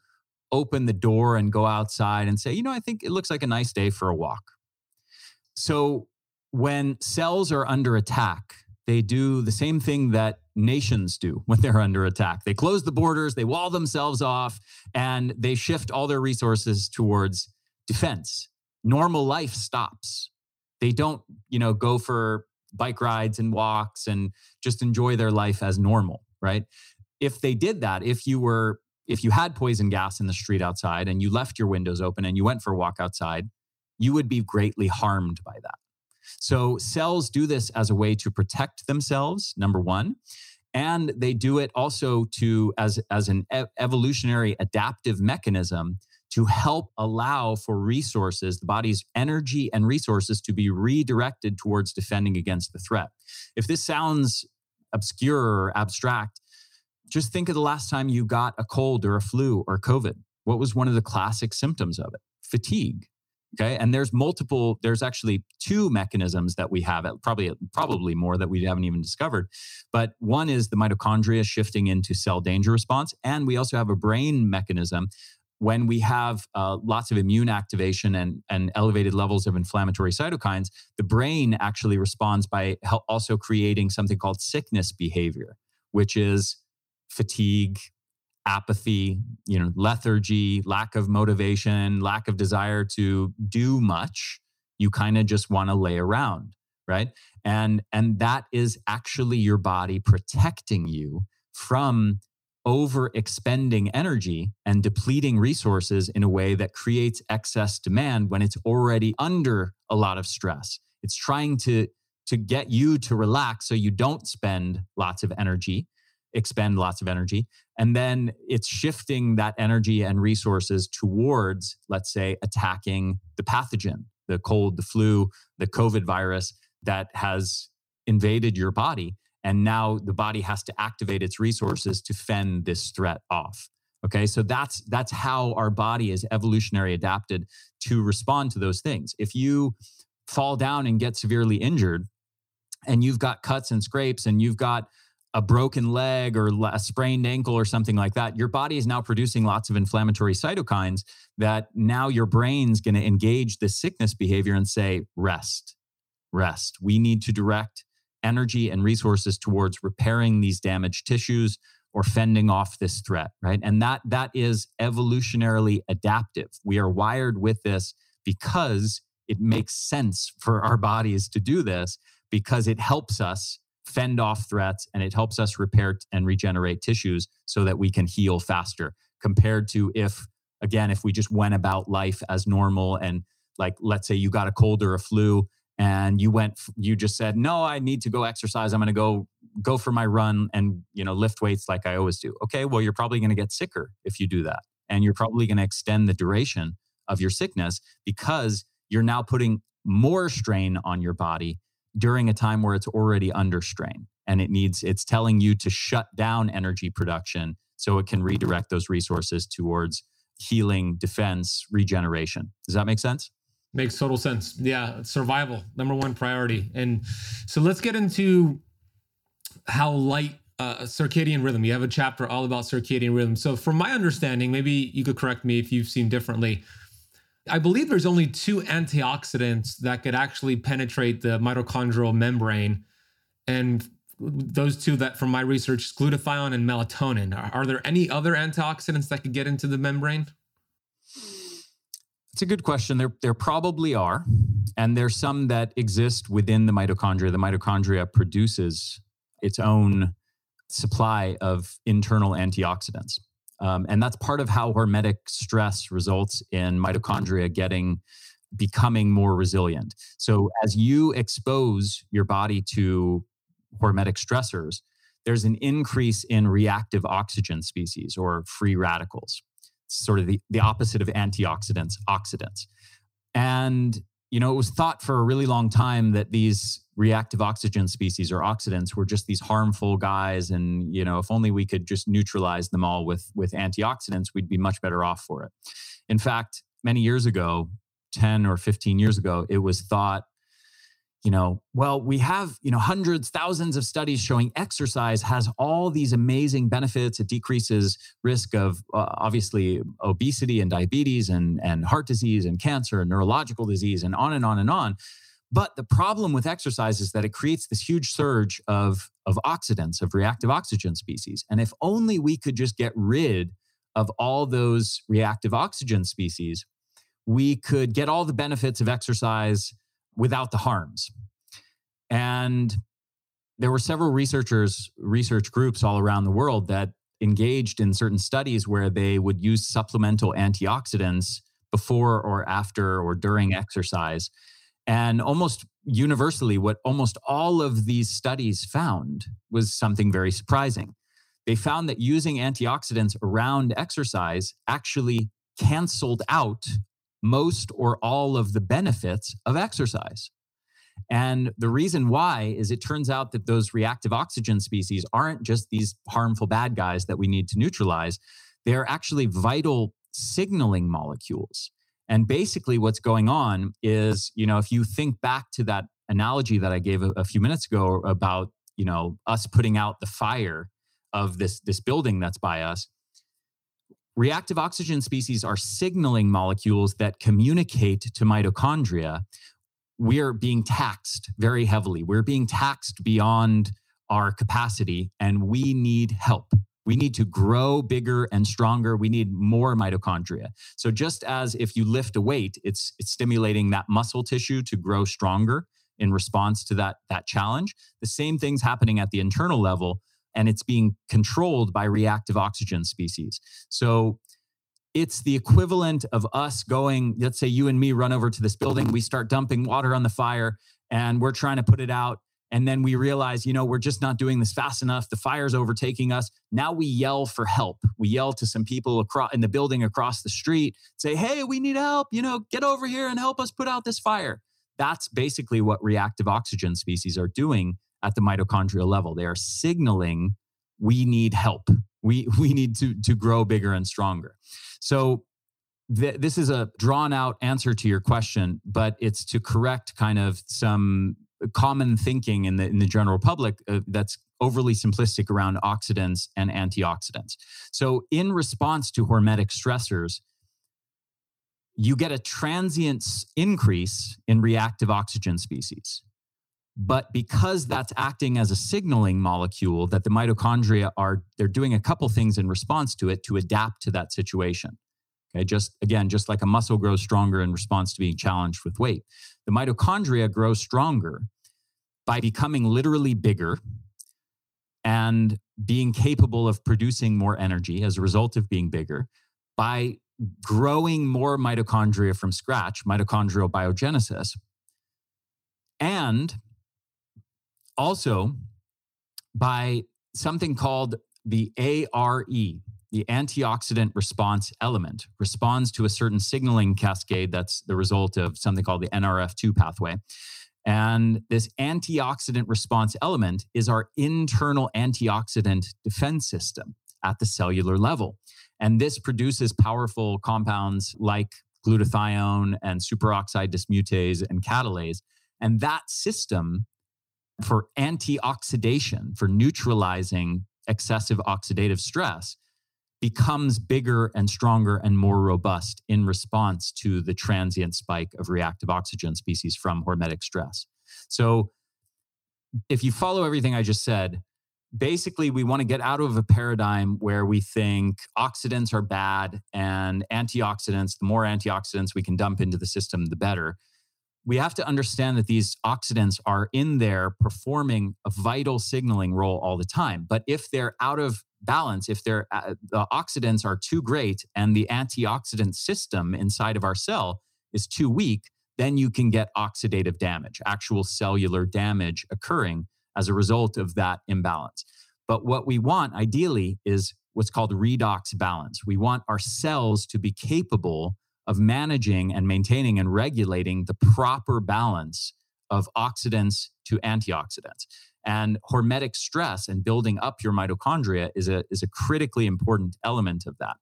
S2: open the door and go outside and say you know i think it looks like a nice day for a walk. So when cells are under attack they do the same thing that nations do when they're (laughs) under attack. They close the borders they wall themselves off and they shift all their resources towards defense normal life stops. They don't, you know, go for bike rides and walks and just enjoy their life as normal, right? If they did that, if you were if you had poison gas in the street outside and you left your windows open and you went for a walk outside, you would be greatly harmed by that. So cells do this as a way to protect themselves, number 1, and they do it also to as as an evolutionary adaptive mechanism to help allow for resources, the body's energy and resources to be redirected towards defending against the threat. If this sounds obscure or abstract, just think of the last time you got a cold or a flu or COVID. What was one of the classic symptoms of it? Fatigue. Okay. And there's multiple, there's actually two mechanisms that we have, probably, probably more that we haven't even discovered. But one is the mitochondria shifting into cell danger response. And we also have a brain mechanism when we have uh, lots of immune activation and, and elevated levels of inflammatory cytokines, the brain actually responds by also creating something called sickness behavior, which is fatigue, apathy, you know, lethargy, lack of motivation, lack of desire to do much. You kind of just want to lay around, right? And and that is actually your body protecting you from over expending energy and depleting resources in a way that creates excess demand when it's already under a lot of stress. It's trying to, to get you to relax so you don't spend lots of energy, expend lots of energy. And then it's shifting that energy and resources towards, let's say, attacking the pathogen, the cold, the flu, the COVID virus that has invaded your body and now the body has to activate its resources to fend this threat off Okay, so that's that's how our body is evolutionary adapted to respond to those things. If you fall down and get severely injured, and you've got cuts and scrapes, and you've got a broken leg or a sprained ankle or something like that, your body is now producing lots of inflammatory cytokines that now your brain's going to engage the sickness behavior and say, rest, rest. We need to direct energy and resources towards repairing these damaged tissues or fending off this threat, right? And that that is evolutionarily adaptive. We are wired with this because it makes sense for our bodies to do this because it helps us fend off threats and it helps us repair and regenerate tissues so that we can heal faster compared to if again if we just went about life as normal and like let's say you got a cold or a flu and you went you just said no i need to go exercise. I'm going to go go for my run and you know lift weights like i always do. Okay well you're probably going to get sicker if you do that and you're probably going to extend the duration of your sickness because you're now putting more strain on your body during a time where it's already under strain and it needs it's telling you to shut down energy production so it can redirect those resources towards healing defense regeneration. Does that make sense
S1: Makes total sense. Yeah, survival, number one priority. And so let's get into how light uh, circadian rhythm. You have a chapter all about circadian rhythm. So, from my understanding, maybe you could correct me if you've seen differently. I believe there's only two antioxidants that could actually penetrate the mitochondrial membrane. And those two that from my research glutathione and melatonin. Are, are there any other antioxidants that could get into the membrane?
S2: It's a good question. There, there probably are. And there's some that exist within the mitochondria. The mitochondria produces its own supply of internal antioxidants. Um, and that's part of how hormetic stress results in mitochondria getting becoming more resilient. So as you expose your body to hormetic stressors, there's an increase in reactive oxygen species or free radicals sort of the, the opposite of antioxidants, oxidants. And, you know, it was thought for a really long time that these reactive oxygen species or oxidants were just these harmful guys. And, you know, if only we could just neutralize them all with, with antioxidants, we'd be much better off for it. In fact, many years ago, 10 or 15 years ago, it was thought you know, well, we have, you know, hundreds, thousands of studies showing exercise has all these amazing benefits. It decreases risk of uh, obviously obesity and diabetes and, and heart disease and cancer and neurological disease and on and on and on. But the problem with exercise is that it creates this huge surge of, of oxidants, of reactive oxygen species. And if only we could just get rid of all those reactive oxygen species, we could get all the benefits of exercise without the harms. And there were several researchers, research groups all around the world that engaged in certain studies where they would use supplemental antioxidants before or after or during exercise. And almost universally, what almost all of these studies found was something very surprising. They found that using antioxidants around exercise actually canceled out most or all of the benefits of exercise. And the reason why is it turns out that those reactive oxygen species aren't just these harmful bad guys that we need to neutralize, they're actually vital signaling molecules. And basically, what's going on is, you know, if you think back to that analogy that I gave a, a few minutes ago about, you know, us putting out the fire of this this building that's by us, Reactive oxygen species are signaling molecules that communicate to mitochondria. We're being taxed very heavily. We're being taxed beyond our capacity, and we need help. We need to grow bigger and stronger. We need more mitochondria. So just as if you lift a weight, it's it's stimulating that muscle tissue to grow stronger in response to that that challenge. The same thing's happening at the internal level and it's being controlled by reactive oxygen species. So it's the equivalent of us going, let's say you and me run over to this building, we start dumping water on the fire and we're trying to put it out. And then we realize, you know, we're just not doing this fast enough. The fire's overtaking us. Now we yell for help. We yell to some people across in the building across the street, say, hey, we need help. You know, get over here and help us put out this fire. That's basically what reactive oxygen species are doing at the mitochondrial level. They are signaling we need help. We (laughs) we need to to grow bigger and stronger. So th- this is a drawn out answer to your question, but it's to correct kind of some common thinking in the in the general public uh, that's overly simplistic around oxidants and antioxidants. So in response to hormetic stressors, you get a transient increase in reactive oxygen species. But because that's acting as a signaling molecule that the mitochondria are they're doing a couple things in response to it to adapt to that situation. Okay, just again, just like a muscle grows stronger in response to being challenged with weight, the mitochondria grow stronger by becoming literally bigger and being capable of producing more energy as a result of being bigger by growing more mitochondria from scratch, mitochondrial biogenesis, and also by something called the ARE, the antioxidant response element, responds to a certain signaling cascade that's the result of something called the NRF2 pathway. And this antioxidant response element is our internal antioxidant defense system at the cellular level. And this produces powerful compounds like glutathione and superoxide dismutase and catalase. And that system for antioxidation, for neutralizing excessive oxidative stress, becomes bigger and stronger and more robust in response to the transient spike of reactive oxygen species from hormetic stress. So, if you follow everything I just said, basically we want to get out of a paradigm where we think oxidants are bad and antioxidants, the more antioxidants we can dump into the system, the better. We have to understand that these oxidants are in there performing a vital signaling role all the time. But if they're out of balance, if they're, uh, the oxidants are too great and the antioxidant system inside of our cell is too weak, then you can get oxidative damage, actual cellular damage occurring as a result of that imbalance. But what we want ideally is what's called redox balance. We want our cells to be capable of managing and maintaining and regulating the proper balance of oxidants to antioxidants. And hormetic stress and building up your mitochondria is a, is a critically important element of that.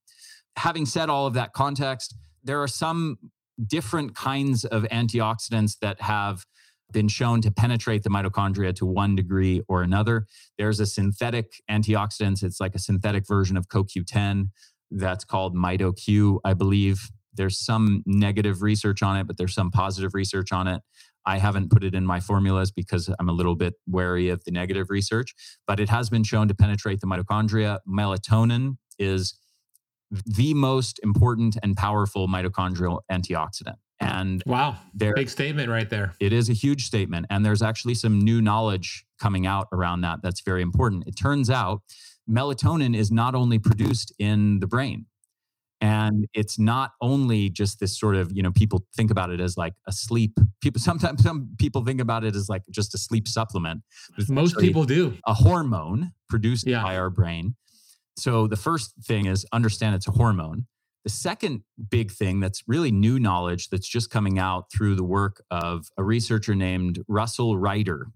S2: Having said all of that context, there are some different kinds of antioxidants that have been shown to penetrate the mitochondria to one degree or another. There's a synthetic antioxidant, it's like a synthetic version of CoQ10 that's called MitoQ, I believe. There's some negative research on it, but there's some positive research on it. I haven't put it in my formulas because I'm a little bit wary of the negative research, but it has been shown to penetrate the mitochondria. Melatonin is the most important and powerful mitochondrial antioxidant. And
S1: wow, there, big statement right there.
S2: It is a huge statement. And there's actually some new knowledge coming out around that that's very important. It turns out melatonin is not only produced in the brain, and it's not only just this sort of you know people think about it as like a sleep people (laughs) sometimes some people think about it as like just a sleep supplement
S1: most people do
S2: a hormone produced yeah. by our brain so the first thing is understand it's a hormone the second big thing that's really new knowledge that's just coming out through the work of a researcher named Russell Reiter,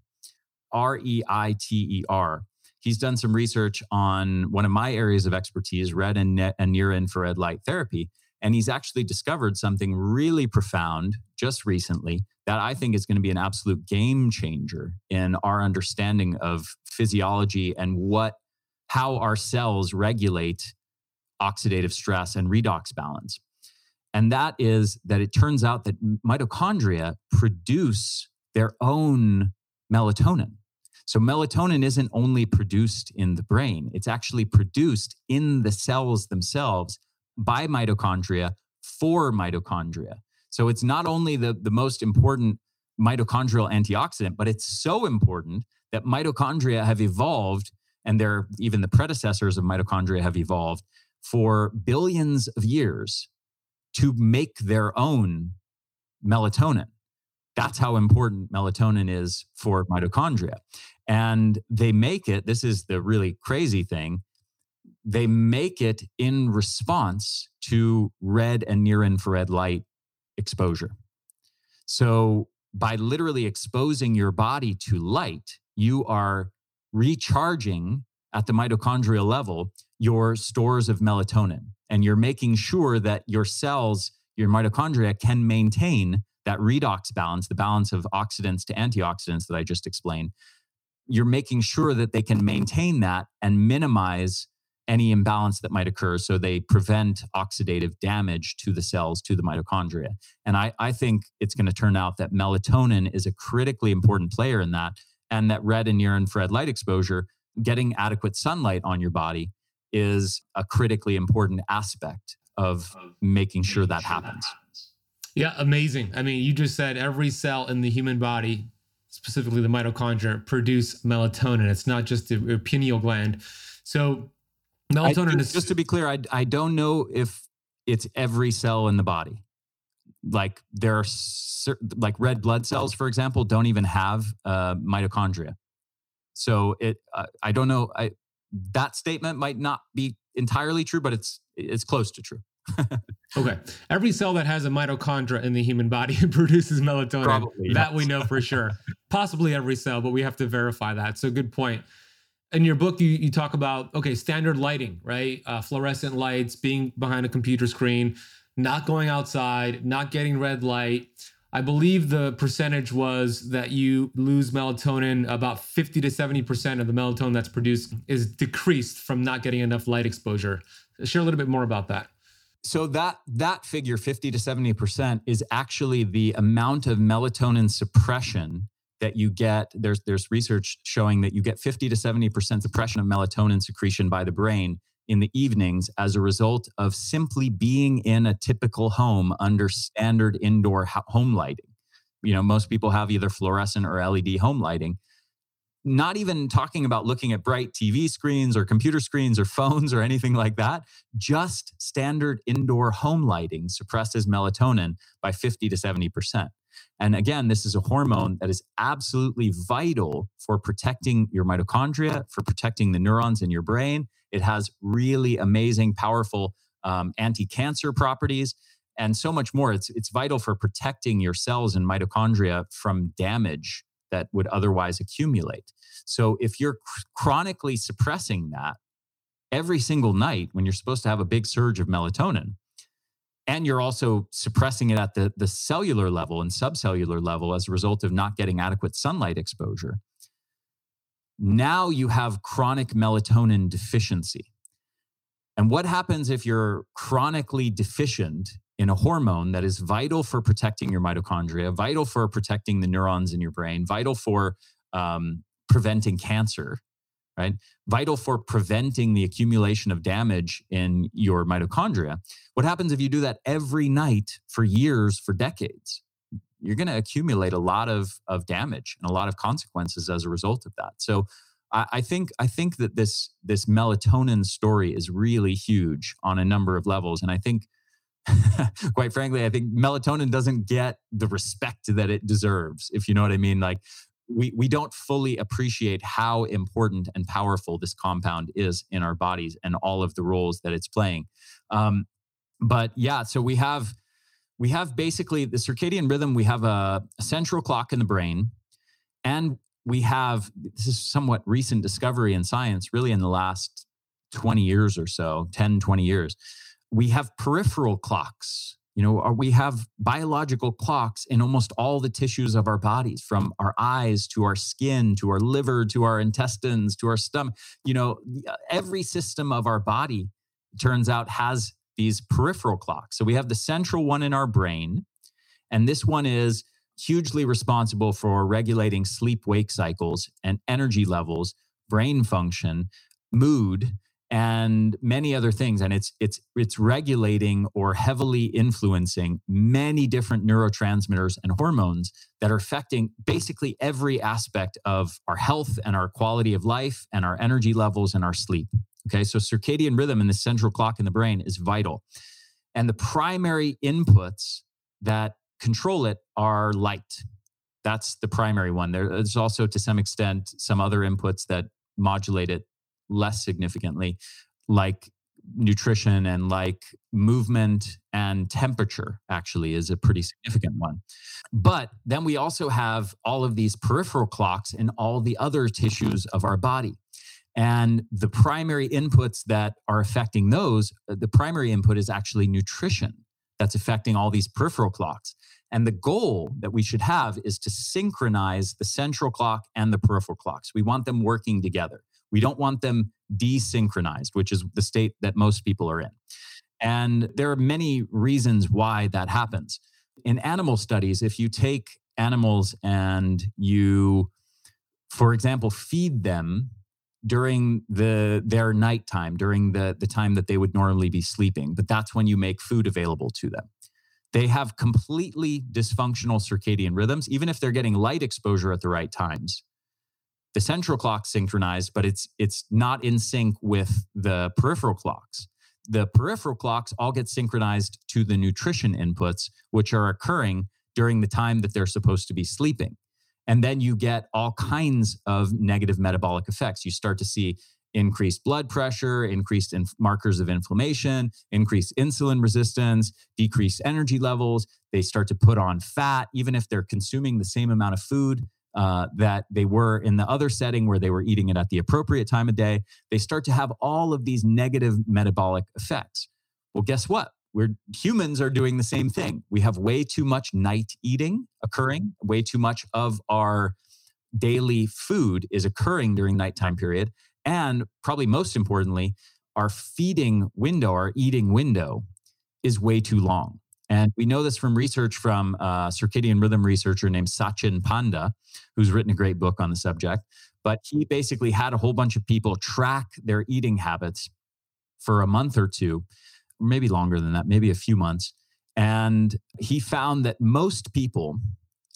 S2: R E I T E R. He's done some research on one of my areas of expertise, red and, and near infrared light therapy. And he's actually discovered something really profound just recently that I think is going to be an absolute game changer in our understanding of physiology and what how our cells regulate oxidative stress and redox balance. And that is that it turns out that mitochondria produce their own melatonin. So, melatonin isn't only produced in the brain, it's actually produced in the cells themselves by mitochondria for mitochondria. So, it's not only the, the most important mitochondrial antioxidant, but it's so important that mitochondria have evolved, and they're even the predecessors of mitochondria have evolved for billions of years to make their own melatonin. That's how important melatonin is for mitochondria. And they make it, this is the really crazy thing, they make it in response to red and near infrared light exposure. So, by literally exposing your body to light, you are recharging at the mitochondrial level your stores of melatonin and you're making sure that your cells, your mitochondria can maintain that redox balance, the balance of oxidants to antioxidants that I just explained. You're making sure that they can maintain that and minimize any imbalance that might occur so they prevent oxidative damage to the cells, to the mitochondria. And I, I think it's going to turn out that melatonin is a critically important player in that, and that red and near infrared light exposure, getting adequate sunlight on your body, is a critically important aspect of making sure that happens.
S1: Yeah, amazing. I mean, you just said every cell in the human body, specifically the mitochondria, produce melatonin. It's not just the pineal gland. So melatonin
S2: I,
S1: is
S2: just to be clear. I I don't know if it's every cell in the body. Like there are certain, like red blood cells, for example, don't even have uh, mitochondria. So it uh, I don't know. I that statement might not be entirely true, but it's it's close to true. (laughs)
S1: okay. Every cell that has a mitochondria in the human body (laughs) produces melatonin.
S2: Probably,
S1: that
S2: yes.
S1: we know for sure. Possibly every cell, but we have to verify that. So good point. In your book, you, you talk about okay, standard lighting, right? Uh, fluorescent lights, being behind a computer screen, not going outside, not getting red light. I believe the percentage was that you lose melatonin about 50 to 70% of the melatonin that's produced is decreased from not getting enough light exposure. Share a little bit more about that.
S2: So that that figure 50 to 70% is actually the amount of melatonin suppression that you get there's there's research showing that you get 50 to 70% suppression of melatonin secretion by the brain in the evenings as a result of simply being in a typical home under standard indoor home lighting. You know, most people have either fluorescent or LED home lighting. Not even talking about looking at bright TV screens or computer screens or (laughs) phones or anything like that. Just standard indoor home lighting suppresses melatonin by 50 to 70%. And again, this is a hormone that is absolutely vital for protecting your mitochondria, for protecting the neurons in your brain. It has really amazing, powerful um, anti cancer properties and so much more. It's, it's vital for protecting your cells and mitochondria from damage that would otherwise accumulate. So if you're cr- chronically suppressing that every single night when you're supposed to have a big surge of melatonin, and you're also suppressing it at the, the cellular level and subcellular level as a result of not getting adequate sunlight exposure. Now you have chronic melatonin deficiency. And what happens if you're chronically deficient in a hormone that is vital for protecting your mitochondria, vital for protecting the neurons in your brain, vital for um, preventing cancer, right? Vital for preventing the accumulation of damage in your mitochondria. What happens if you do that every night for years, for decades? You're going to accumulate a lot of, of damage and a lot of consequences as a result of that. So I, I think I think that this this melatonin story is really huge on a number of levels. And I think (laughs) quite frankly, I think melatonin doesn't get the respect that it deserves, if you know what I mean. Like we, we don't fully appreciate how important and powerful this compound is in our bodies and all of the roles that it's playing. Um, but yeah, so we have we have basically the circadian rhythm. We have a, a central clock in the brain, and we have this is somewhat recent discovery in science, really in the last 20 years or so, 10, 20 years. We have peripheral clocks you know, we have biological clocks in almost all the tissues of our bodies, from our eyes to our skin to our liver to our intestines to our stomach. You know, uh, every system of our body turns out has these peripheral clocks. So we have the central one in our brain, and this one is hugely responsible for regulating sleep wake cycles and energy levels, brain function, mood, and many other things and it's it's it's regulating or heavily influencing many different neurotransmitters and hormones that are affecting basically every aspect of our health and our quality of life and our energy levels and our sleep okay? So circadian rhythm and the central clock in the brain is vital. And the primary inputs that control it are light. That's the primary one. There's also to some extent some other inputs that modulate it less significantly, like nutrition and like movement and temperature actually is a pretty significant one. But then we also have all of these peripheral clocks in all the other tissues of our body. And the primary inputs that are affecting those, uh, the primary input is actually nutrition that's affecting all these peripheral clocks. And the goal that we should have is to synchronize the central clock and the peripheral clocks. We want them working together. We don't want them desynchronized, which is the state that most people are in. And there are many reasons why that happens. In animal studies, if you take animals and you, for example, feed them during the their nighttime, during the, the time that they would normally be sleeping, but that's when you make food available to them. They have completely dysfunctional circadian rhythms, even if they're getting light exposure at the right times. The central clock synchronized, but it's it's not in sync with the peripheral clocks. The peripheral clocks all get synchronized to the nutrition inputs, which are occurring during the time that they're supposed to be sleeping. And then you get all kinds of negative metabolic effects. You start to see increased blood pressure, increased inf- markers of inflammation, increased insulin resistance, decreased energy levels. They start to put on fat, even if they're consuming the same amount of food uh, that they were in the other setting where they were eating it at the appropriate time of day. They start to have all of these negative metabolic effects. Well, guess what? We're humans are doing the same thing. We have way too much night eating occurring, way too much of our daily food is occurring during nighttime period and probably most importantly, our feeding window, our eating window is way too long. And we know this from research from a circadian rhythm researcher named Sachin Panda, who's written a great book on the subject. But he basically had a whole bunch of people track their eating habits for a month or two, maybe longer than that, maybe a few months. And he found that most people,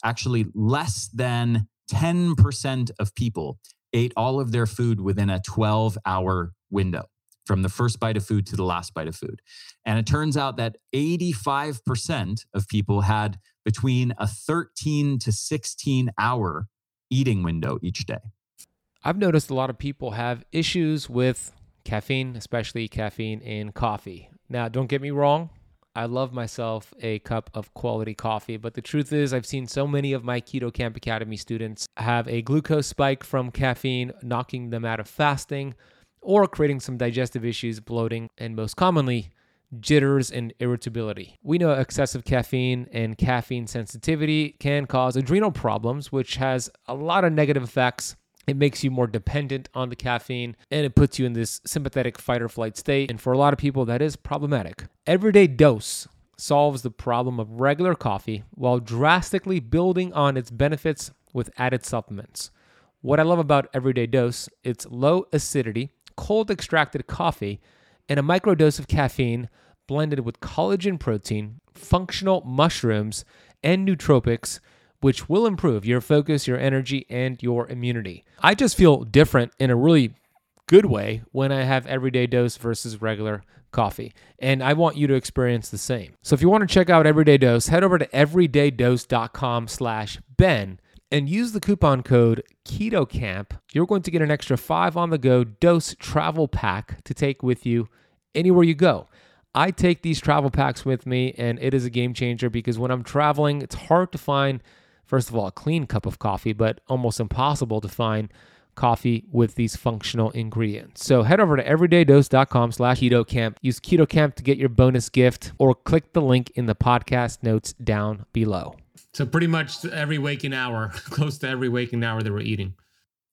S2: actually less than 10% of people, ate all of their food within a 12 hour window from the first bite of food to the last bite of food. And it turns out that 85% of people had between a 13 to 16 hour eating window each day.
S1: I've noticed a lot of people have issues with caffeine, especially caffeine in coffee. Now, don't get me wrong, I love myself a cup of quality coffee, but the truth is, I've seen so many of my Keto Camp Academy students have a glucose spike from caffeine, knocking them out of fasting or creating some digestive issues, bloating, and most commonly, jitters and irritability. We know excessive caffeine and caffeine sensitivity can cause adrenal problems, which has a lot of negative effects it makes you more dependent on the caffeine and it puts you in this sympathetic fight or flight state. And for a lot of people, that is problematic. Everyday Dose solves the problem of regular coffee while drastically building on its benefits with added supplements. What I love about Everyday Dose, it's low acidity, cold extracted coffee, and a microdose of caffeine blended with collagen protein, functional mushrooms, and nootropics which will improve your focus, your energy, and your immunity. I just feel different in a really good way when I have everyday dose versus regular coffee. And I want you to experience the same. So if you want to check out Everyday Dose, head over to everydaydose.com slash Ben and use the coupon code KETOCAMP. You're going to get an extra five on the go dose travel pack to take with you anywhere you go. I take these travel packs with me and it is a game changer because when I'm traveling, it's hard to find – first of all, a clean cup of coffee, but almost impossible to find coffee with these functional ingredients. So head over to everydaydose.com slash KetoCamp. Use KetoCamp to get your bonus gift or click the link in the podcast notes down below.
S4: So pretty much every waking hour, (laughs) close to every waking hour that we're eating.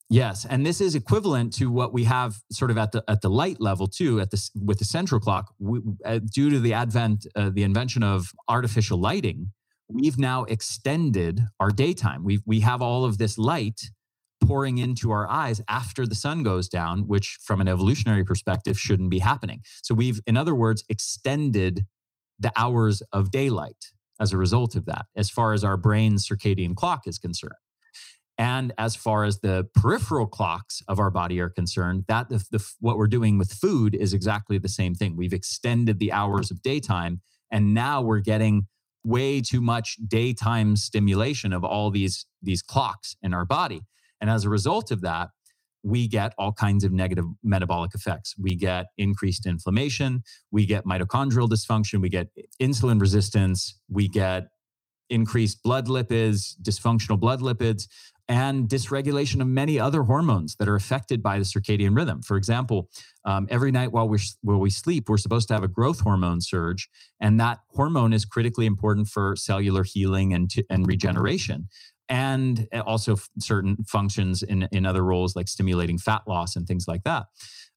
S2: Yes, and this is equivalent to what we have sort of at the at the light level too. At this with the central clock, we, uh, due to the advent, uh, the invention of artificial lighting, we've now extended our daytime. We we have all of this light pouring into our eyes after the sun goes down, which from an evolutionary perspective shouldn't be happening. So we've, in other words, extended the hours of daylight as a result of that, as far as our brain's circadian clock is concerned. And as far as the peripheral clocks of our body are concerned, that the, the, what we're doing with food is exactly the same thing. We've extended the hours of daytime, and now we're getting way too much daytime stimulation of all these these clocks in our body and as a result of that we get all kinds of negative metabolic effects we get increased inflammation we get mitochondrial dysfunction we get insulin resistance we get increased blood lipids dysfunctional blood lipids and dysregulation of many other hormones that are affected by the circadian rhythm. For example, um, every night while we while we sleep, we're supposed to have a growth hormone surge, and that hormone is critically important for cellular healing and and regeneration, and eh, also certain functions in in other roles like stimulating fat loss and things like that.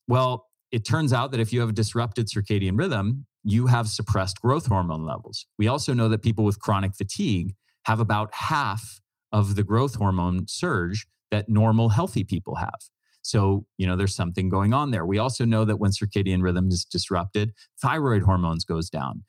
S2: Well, it turns out that if you have a disrupted circadian rhythm, you have suppressed growth hormone levels. We also know that people with chronic fatigue have about half of the growth hormone surge that normal healthy people have. So, you know, there's something going on there. We also know that when circadian rhythm is disrupted, thyroid hormones goes down.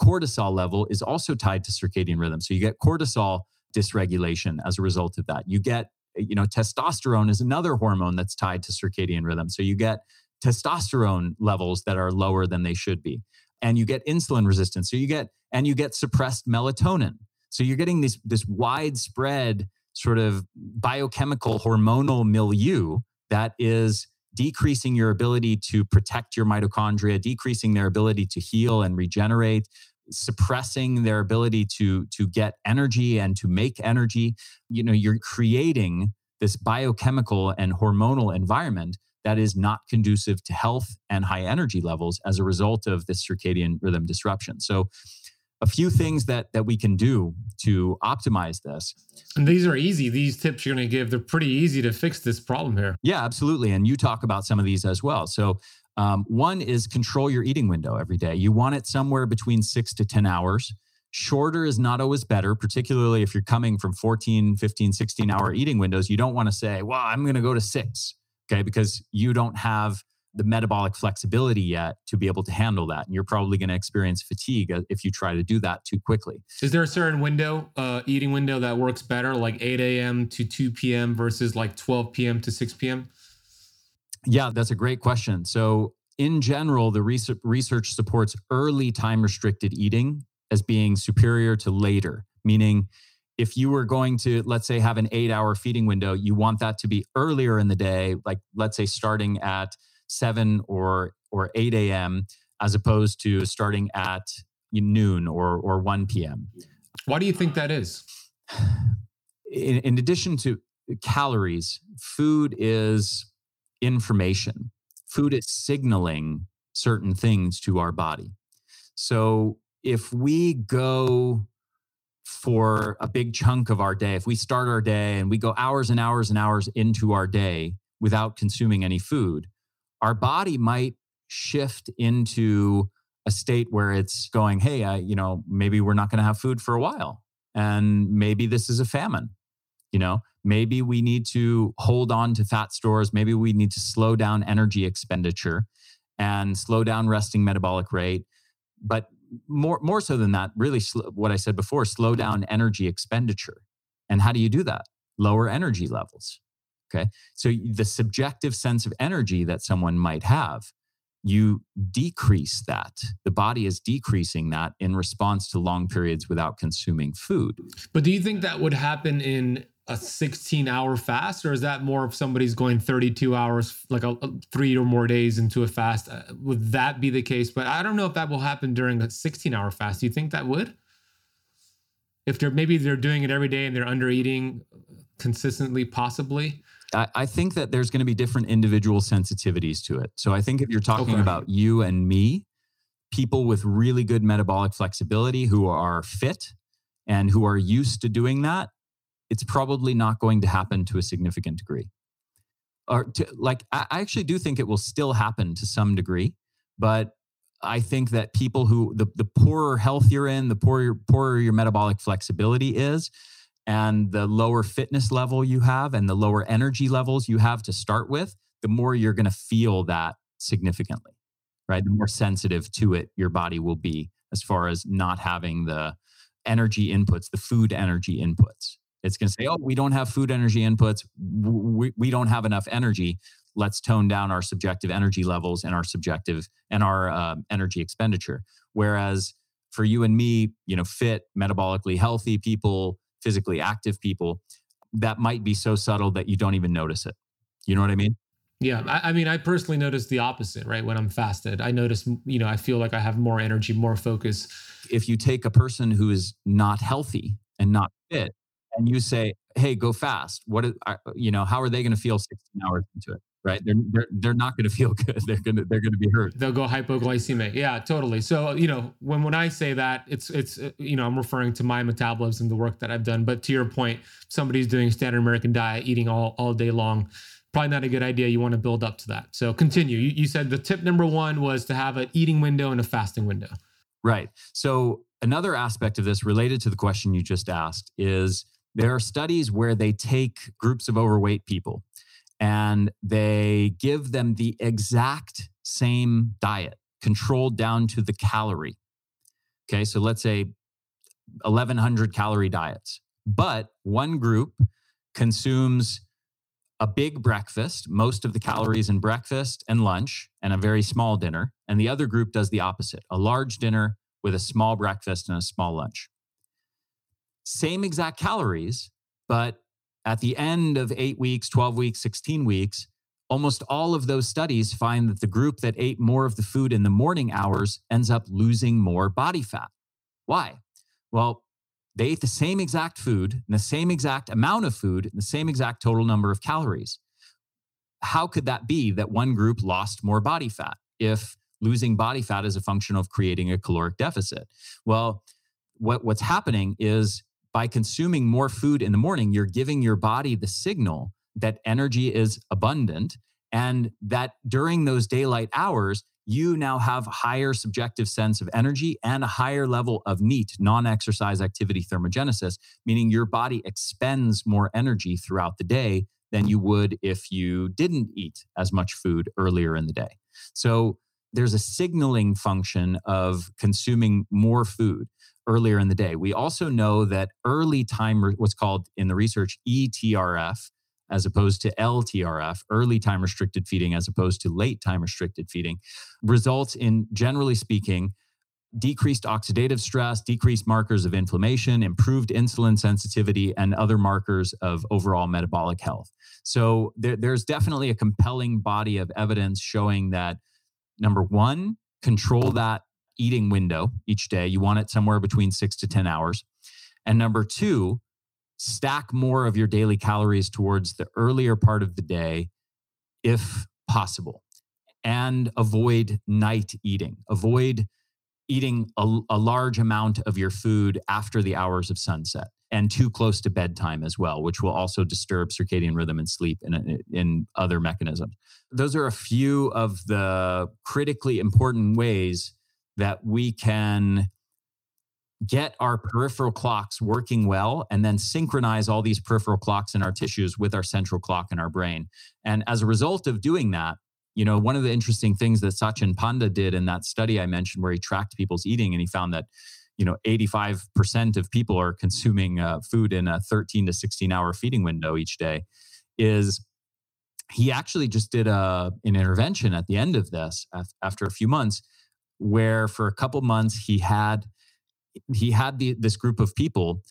S2: Cortisol level is also tied to circadian rhythm. So you get cortisol dysregulation as a result of that. You get, you know, testosterone is another hormone that's tied to circadian rhythm. So you get testosterone levels that are lower than they should be. And you get insulin resistance. So you get, and you get suppressed melatonin. So you're getting this, this widespread sort of biochemical hormonal milieu that is decreasing your ability to protect your mitochondria, decreasing their ability to heal and regenerate, suppressing their ability to, to get energy and to make energy. You know, you're creating this biochemical and hormonal environment that is not conducive to health and high energy levels as a result of this circadian rhythm disruption. So a few things that that we can do to optimize this.
S1: And these are easy. These tips you're going to give, they're pretty easy to fix this problem here.
S2: Yeah, absolutely. And you talk about some of these as well. So um, one is control your eating window every day. You want it somewhere between six to 10 hours. Shorter is not always better, particularly if you're coming from 14, 15, 16 hour eating windows. You don't want to say, well, I'm going to go to six, okay, because you don't have the metabolic flexibility yet to be able to handle that. And you're probably going to experience fatigue uh, if you try to do that too quickly.
S1: Is there a certain window, uh, eating window that works better, like 8 a.m. to 2 p.m. versus like 12 p.m. to 6 p.m.?
S2: Yeah, that's a great question. So, in general, the research supports early time restricted eating as being superior to later, meaning if you were going to, let's say, have an eight hour feeding window, you want that to be earlier in the day, like let's say starting at 7 or or 8 a.m. as opposed to starting at noon or or 1 p.m.
S1: Why do you think that is? (sighs)
S2: In, in addition to calories, food is information. Food is signaling certain things to our body. So if we go for a big chunk of our day, if we start our day and we go hours and hours and hours into our day without consuming any food, our body might shift into a state where it's going, hey, I, you know, maybe we're not going to have food for a while. And maybe this is a famine. You know, maybe we need to hold on to fat stores. Maybe we need to slow down energy expenditure and slow down resting metabolic rate. But more, more so than that, really, sl- what I said before, slow down energy expenditure. And how do you do that? Lower energy levels. Okay. So the subjective sense of energy that someone might have, you decrease that. The body is decreasing that in response to long periods without consuming food.
S1: But do you think that would happen in a 16 hour fast or is that more if somebody's going 32 hours like a, a, three or more days into a fast? Uh, would that be the case? But i don't know if that will happen during a 16 hour fast. Do you think that would? If they're maybe they're doing it every day and they're under eating consistently possibly?
S2: I, I think that there's going to be different individual sensitivities to it. So I think if you're talking okay. about you and me, people with really good metabolic flexibility who are fit and who are used to doing that, it's probably not going to happen to a significant degree. Or to, like, I actually do think it will still happen to some degree, but I think that people who the, the poorer health you're in, the poorer poorer your metabolic flexibility is, and the lower fitness level you have and the lower energy levels you have to start with, the more you're going to feel that significantly, right? The more sensitive to it your body will be as far as not having the energy inputs, the food energy inputs. It's going to say, oh, we don't have food energy inputs. We, we don't have enough energy. Let's tone down our subjective energy levels and our subjective and our uh, energy expenditure. Whereas for you and me, you know, fit, metabolically healthy people, physically active people, that might be so subtle that you don't even notice it. You know what I mean?
S1: Yeah, I, I, mean, I personally notice the opposite, right? When I'm fasted, I notice, you know, I feel like I have more energy, more focus.
S2: If you take a person who is not healthy and not fit and you say, "Hey, go fast," what is, you know? How are they going to feel 16 hours into it? right? They're they're, they're not going (laughs) to feel good. They're going to they're going to be hurt.
S1: They'll go hypoglycemic. Yeah, totally. So you know when when I say that, it's it's uh, you know I'm referring to my metabolism, the work that I've done. But to your point, somebody's doing standard American diet, eating all all day long. Probably not a good idea. You want to build up to that. So continue. You, you said the tip number one was to have an eating window and a fasting window.
S2: Right. So another aspect of this related to the question you just asked is there are studies where they take groups of overweight people and they give them the exact same diet, controlled down to the calorie. Okay, so let's say 1100 calorie diets. But one group consumes a big breakfast, most of the calories in breakfast and lunch, and a very small dinner. And the other group does the opposite a large dinner with a small breakfast and a small lunch. Same exact calories, but at the end of eight weeks, 12 weeks, 16 weeks, almost all of those studies find that the group that ate more of the food in the morning hours ends up losing more body fat. Why? Well, they ate the same exact food and the same exact amount of food and the same exact total number of calories. How could that be that one group lost more body fat if losing body fat is a function of creating a caloric deficit? Well, what, what's happening is by consuming more food in the morning, you're giving your body the signal that energy is abundant and that during those daylight hours, you now have higher subjective sense of energy and a higher level of NEAT, non-exercise activity thermogenesis, meaning your body expends more energy throughout the day than you would if you didn't eat as much food earlier in the day. So there's a signaling function of consuming more food earlier in the day. We also know that early time, what's called in the research ETRF, as opposed to LTRF, early time restricted feeding, as opposed to late time restricted feeding, results in, generally speaking, decreased oxidative stress, decreased markers of inflammation, improved insulin sensitivity, and other markers of overall metabolic health. So there, there's definitely a compelling body of evidence showing that number one, control that eating window each day. You want it somewhere between six to 10 hours. And number two, stack more of your daily calories towards the earlier part of the day if possible. And avoid night eating. Avoid eating a, a, large amount of your food after the hours of sunset and too close to bedtime as well, which will also disturb circadian rhythm and sleep and in other mechanisms. Those are a few of the critically important ways that we can get our peripheral clocks working well and then synchronize all these peripheral clocks in our tissues with our central clock in our brain. And as a result of doing that, you know, one of the interesting things that Sachin Panda did in that study I mentioned, where he tracked people's eating and he found that, you know, 85% of people are consuming uh, food in a 13 to 16 hour feeding window each day, is he actually just did a, an intervention at the end of this after a few months where for a couple months he had he had the, this group of people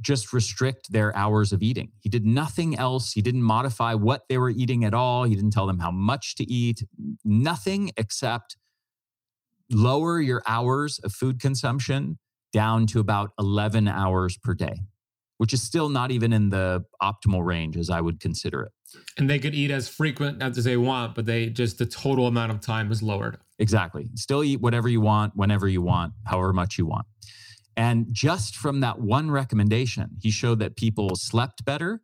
S2: just restrict their hours of eating. He did nothing else. He didn't modify what they were eating at all. He didn't tell them how much to eat, nothing except lower your hours of food consumption down to about 11 hours per day, which is still not even in the optimal range as I would consider it.
S1: And they could eat as frequent as they want, but they just the total amount of time is lowered.
S2: Exactly. Still eat whatever you want, whenever you want, however much you want. And just from that one recommendation, he showed that people slept better,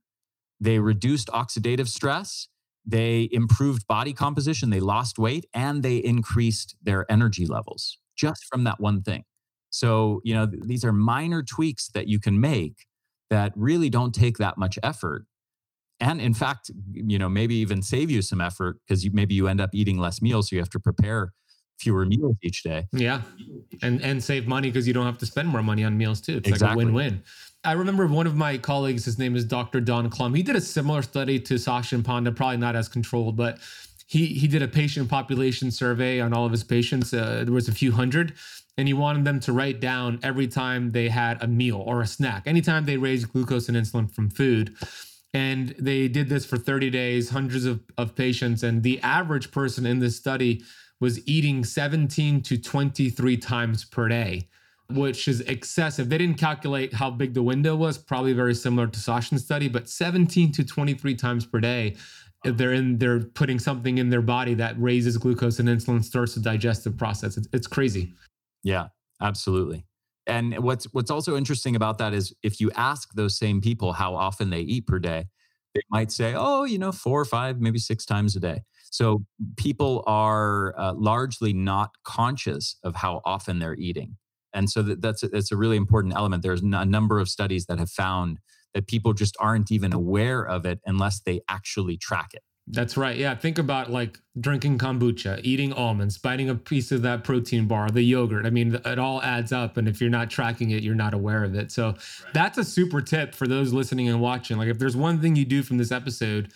S2: they reduced oxidative stress, they improved body composition, they lost weight, and they increased their energy levels just from that one thing. So, you know, these are minor tweaks that you can make that really don't take that much effort and in fact you know maybe even save you some effort because you maybe you end up eating less meals so you have to prepare fewer meals each day
S1: yeah and and save money because you don't have to spend more money on meals too it's exactly. like a win-win I remember one of my colleagues, his name is Dr. Don Clum. He did a similar study to Sachin Panda, probably not as controlled, but he he did a patient population survey on all of his patients. Uh, there was a few hundred, and he wanted them to write down every time they had a meal or a snack, anytime they raised glucose and insulin from food. And they did this for 30 days, hundreds of, of patients. And the average person in this study was eating 17 to 23 times per day. which is excessive. They didn't calculate how big the window was, probably very similar to Sachin's study, but 17 to 23 times per day. They're in. They're putting something in their body that raises glucose and insulin, starts the digestive process. It's, it's crazy.
S2: Yeah, absolutely. And what's what's also interesting about that is if you ask those same people how often they eat per day, they might say, "Oh, you know, four or five, maybe six times a day." So people are uh, largely not conscious of how often they're eating. And so that, that's, that's a really important element. There's a number of studies that have found that people just aren't even aware of it unless they actually track it.
S1: That's right. Yeah. Think about like drinking kombucha, eating almonds, biting a piece of that protein bar, the yogurt. I mean, it all adds up. And if you're not tracking it, you're not aware of it. So that's a super tip for those listening and watching. Like, if there's one thing you do from this episode,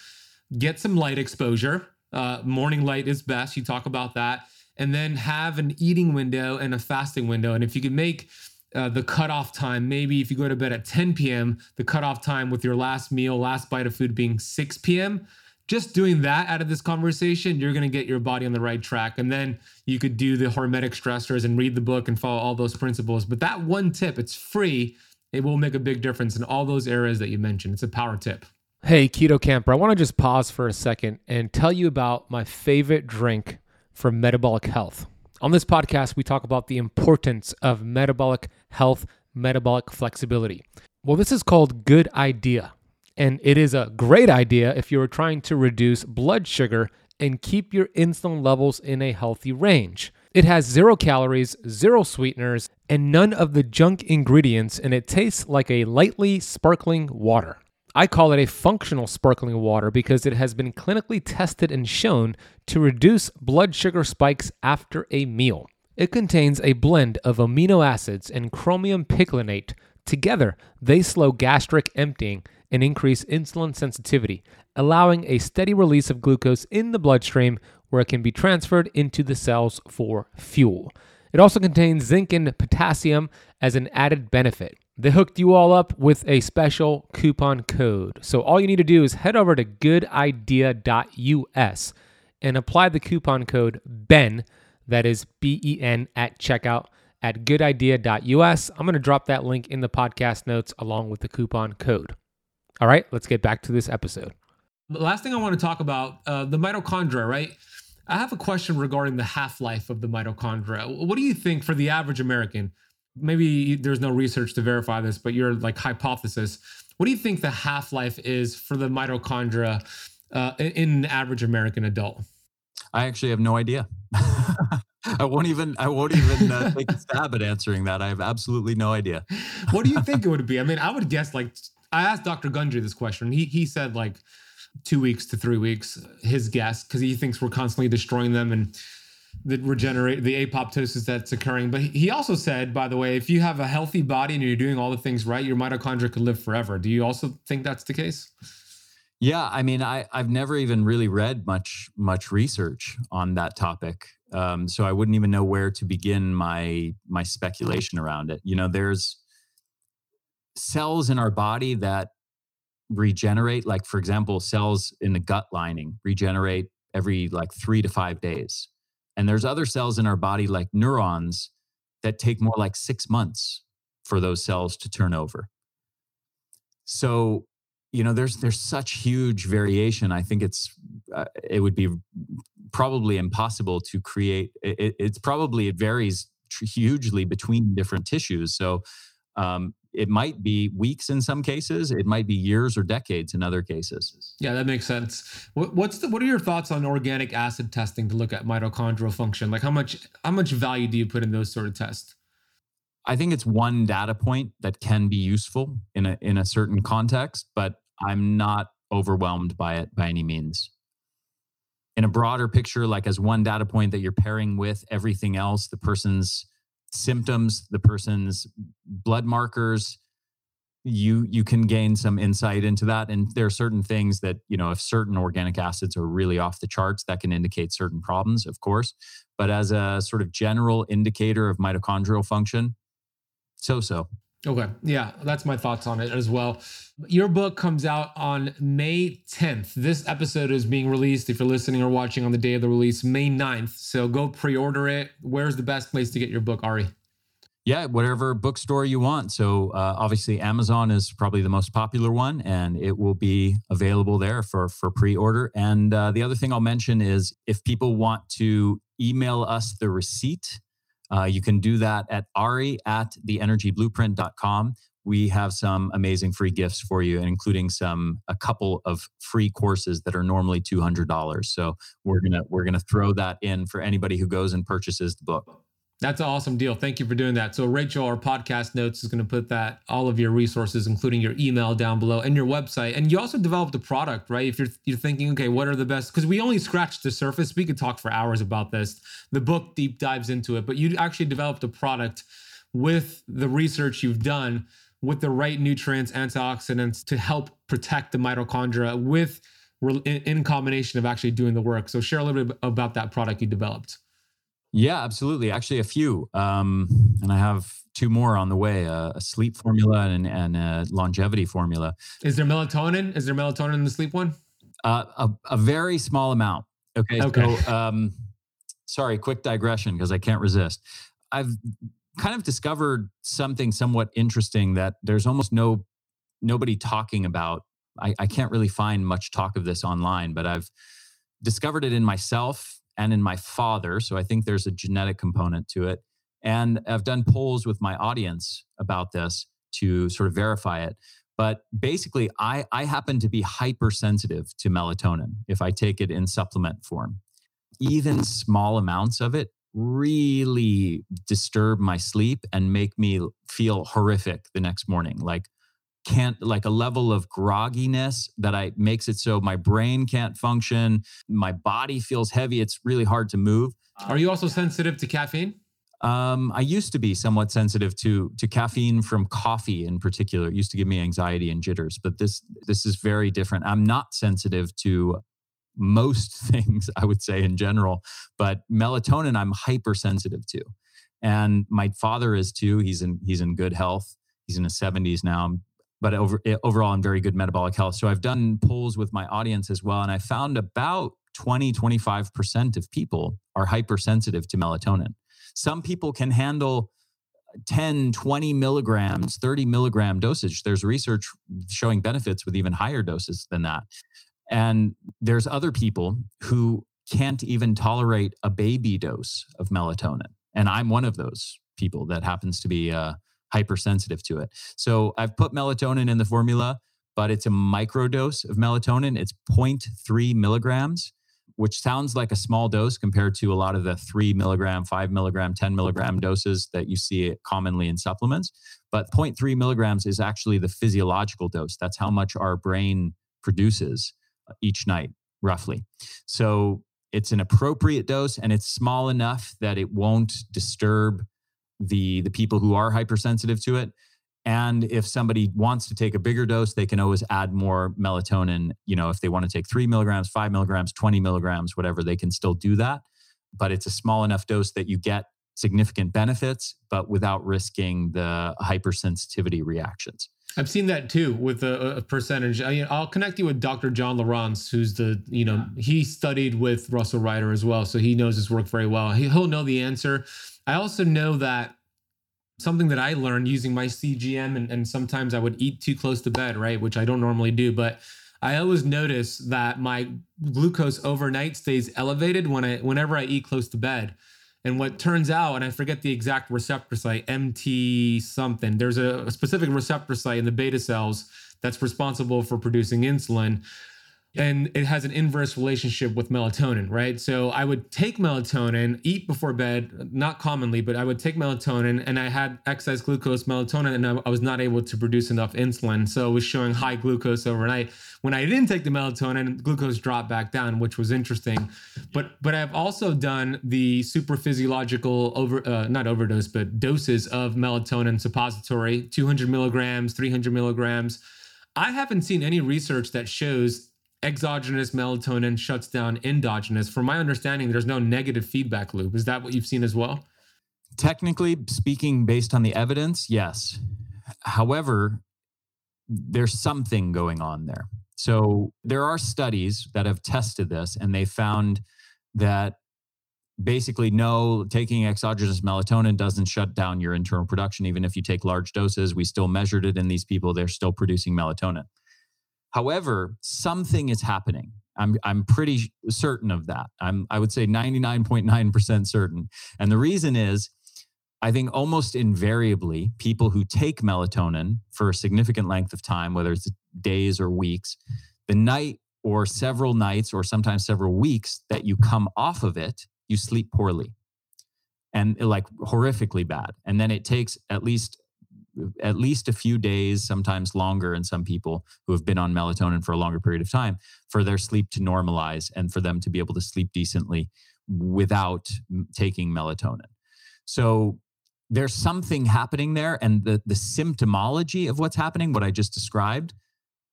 S1: get some light exposure. Uh, morning light is best. You talk about that. And then have an eating window and a fasting window. And if you could make uh, the cutoff time, maybe if you go to bed at 10 p.m., the cutoff time with your last meal, last bite of food being 6 p.m., just doing that out of this conversation, you're going to get your body on the right track. And then you could do the hormetic stressors and read the book and follow all those principles. But that one tip, it's free. It will make a big difference in all those areas that you mentioned. It's a power tip.
S3: Hey, Keto Kamper, I want to just pause for a second and tell you about my favorite drink for metabolic health. On this podcast, we talk about the importance of metabolic health, metabolic flexibility. Well, this is called Good Idea, and it is a great idea if you are trying to reduce blood sugar and keep your insulin levels in a healthy range. It has zero calories, zero sweeteners, and none of the junk ingredients, and it tastes like a lightly sparkling water. I call it a functional sparkling water because it has been clinically tested and shown to reduce blood sugar spikes after a meal. It contains a blend of amino acids and chromium picolinate. Together, they slow gastric emptying and increase insulin sensitivity, allowing a steady release of glucose in the bloodstream where it can be transferred into the cells for fuel. It also contains zinc and potassium as an added benefit. They hooked you all up with a special coupon code. So all you need to do is head over to goodidea.us and apply the coupon code BEN, that is B E N, at checkout at goodidea.us. I'm going to drop that link in the podcast notes along with the coupon code. All right, let's get back to this episode.
S1: The last thing I want to talk about uh, the mitochondria, right? I have a question regarding the half life of the mitochondria. What do you think for the average American? maybe there's no research to verify this, but your like hypothesis. What do you think the half life is for the mitochondria uh, in an average American adult?
S2: I actually have no idea. (laughs) I won't even. I won't even uh, take a stab at answering that. I have absolutely no idea. (laughs)
S1: what do you think it (laughs) would be? I mean, I would guess like I asked Dr. Gundry this question. He he said like two weeks to three weeks. His guess because he thinks we're constantly destroying them and the regenerate the apoptosis that's occurring. But he also said, by the way, if you have a healthy body and you're doing all the things right, your mitochondria could live forever. Do you also think that's the case?
S2: Yeah, I mean, I I've never even really read much much research on that topic, um, so I wouldn't even know where to begin my my speculation around it. You know, there's cells in our body that regenerate, like for example, cells in the gut lining regenerate every like three to five days. And there's other cells in our body, like neurons, that take more like six months for those cells to turn over. So, you know, there's there's such huge variation. I think it's uh, it would be probably impossible to create. It, it's probably it varies hugely between different tissues. So, um, it might be weeks in some cases it might be years or decades in other cases.
S1: Yeah that makes sense. What's the what are your thoughts on organic acid testing to look at mitochondrial function? Like how much how much value do you put in those sort of tests?
S2: I think it's one data point that can be useful in a in a certain context but i'm not overwhelmed by it by any means. In a broader picture like as one data point that you're pairing with everything else the person's symptoms, the person's blood markers, you you can gain some insight into that. And there are certain things that you know if certain organic acids are really off the charts that can indicate certain problems of course. But as a sort of general indicator of mitochondrial function so so
S1: Okay. Yeah, that's my thoughts on it as well. Your book comes out on May 10th. This episode is being released, if you're listening or watching on the day of the release, May 9th. So go pre order it. Where's the best place to get your book, Ari?
S2: Yeah, whatever bookstore you want. So uh, obviously, Amazon is probably the most popular one, and it will be available there for for pre order. And uh, the other thing I'll mention is if people want to email us the receipt, uh, you can do that at ari at theenergyblueprint.com. We have some amazing free gifts for you, including some a couple of free courses that are normally two hundred dollars. So we're gonna we're gonna throw that in for anybody who goes and purchases the book.
S1: That's an awesome deal. Thank you for doing that. So Rachel, our podcast notes is going to put that all of your resources, including your email down below and your website. And you also developed a product, right? If you're you're thinking, okay, what are the best? Because we only scratched the surface. We could talk for hours about this. The book deep dives into it, but you actually developed a product with the research you've done with the right nutrients, antioxidants to help protect the mitochondria with in combination of actually doing the work. So share a little bit about that product you developed.
S2: Yeah, absolutely. Actually, a few. Um, and I have two more on the way uh, a sleep formula and, and a longevity formula.
S1: Is there melatonin? Is there melatonin in the sleep one?
S2: Uh, a, a very small amount. Okay. okay. So, um, sorry, quick digression because I can't resist. I've kind of discovered something somewhat interesting that there's almost no nobody talking about. I, I can't really find much talk of this online, but I've discovered it in myself and in my father. So I think there's a genetic component to it. And I've done polls with my audience about this to sort of verify it. But basically, I, I happen to be hypersensitive to melatonin if I take it in supplement form. Even small amounts of it really disturb my sleep and make me feel horrific the next morning. Like can't like a level of grogginess that I makes it so my brain can't function, my body feels heavy, it's really hard to move.
S1: Are you also sensitive to caffeine?
S2: Um, I used to be somewhat sensitive to to caffeine from coffee in particular. It used to give me anxiety and jitters, but this this is very different. I'm not sensitive to most (laughs) things, I would say in general, but melatonin I'm hypersensitive to. And my father is too. He's in he's in good health. He's in his 70s now but over, eh, overall in very good metabolic health. So I've done polls with my audience as well, and I found about 20, 25% of people are hypersensitive to melatonin. Some people can handle 10, 20 milligrams, 30 milligram dosage. There's research showing benefits with even higher doses than that. And there's other people who can't even tolerate a baby dose of melatonin. And I'm one of those people that happens to be uh, hypersensitive to it. So I've put melatonin in the formula, but it's a microdose of melatonin. It's 0.3 milligrams, which sounds like a small dose compared to a lot of the three milligram, five milligram, 10 milligram doses that you see commonly in supplements. But 0.3 milligrams is actually the physiological dose. That's how much our brain produces uh, each night, roughly. So it's an appropriate dose and it's small enough that it won't disturb the the people who are hypersensitive to it and if somebody wants to take a bigger dose they can always add more melatonin you know if they want to take three milligrams five milligrams 20 milligrams whatever they can still do that but it's a small enough dose that you get significant benefits but without risking the hypersensitivity reactions
S1: I've seen that too with a, a percentage. I, will connect you with Dr. John Lawrence, who's the, you know, he studied with Russel Reiter as well. So he knows his work very well. He, he'll know the answer. I also know that something that I learned using my CGM, and, and sometimes I would eat too close to bed, right? Which I don't normally do, but I always notice that my glucose overnight stays elevated when I whenever I eat close to bed. And what turns out, and I forget the exact receptor site, MT something, there's a, a specific receptor site in the beta cells that's responsible for producing insulin and it has an inverse relationship with melatonin, right? So I would take melatonin, eat before bed, not commonly, but I would take melatonin and I had excess glucose melatonin and I was not able to produce enough insulin. So it was showing high glucose overnight. When I didn't take the melatonin, glucose dropped back down, which was interesting. But but I've also done the super physiological over uh, not overdose, but doses of melatonin suppository, 200 milligrams, 300 milligrams. I haven't seen any research that shows exogenous melatonin shuts down endogenous. From my understanding, there's no negative feedback loop. Is that what you've seen as well?
S2: Technically speaking, based on the evidence, yes. However, there's something going on there. So there are studies that have tested this and they found that basically no taking exogenous melatonin doesn't shut down your internal production even if you take large doses we still measured it in these people they're still producing melatonin however something is happening. I'm i'm pretty certain of that. I'm i would say 99.9% certain. And the reason is i think almost invariably people who take melatonin for a significant length of time whether it's days or weeks the night or several nights or sometimes several weeks that you come off of it you sleep poorly and like horrifically bad. And then it takes at least at least a few days sometimes longer in some people who have been on melatonin for a longer period of time for their sleep to normalize and for them to be able to sleep decently without taking melatonin. So there's something happening there and the the symptomology of what's happening what i just described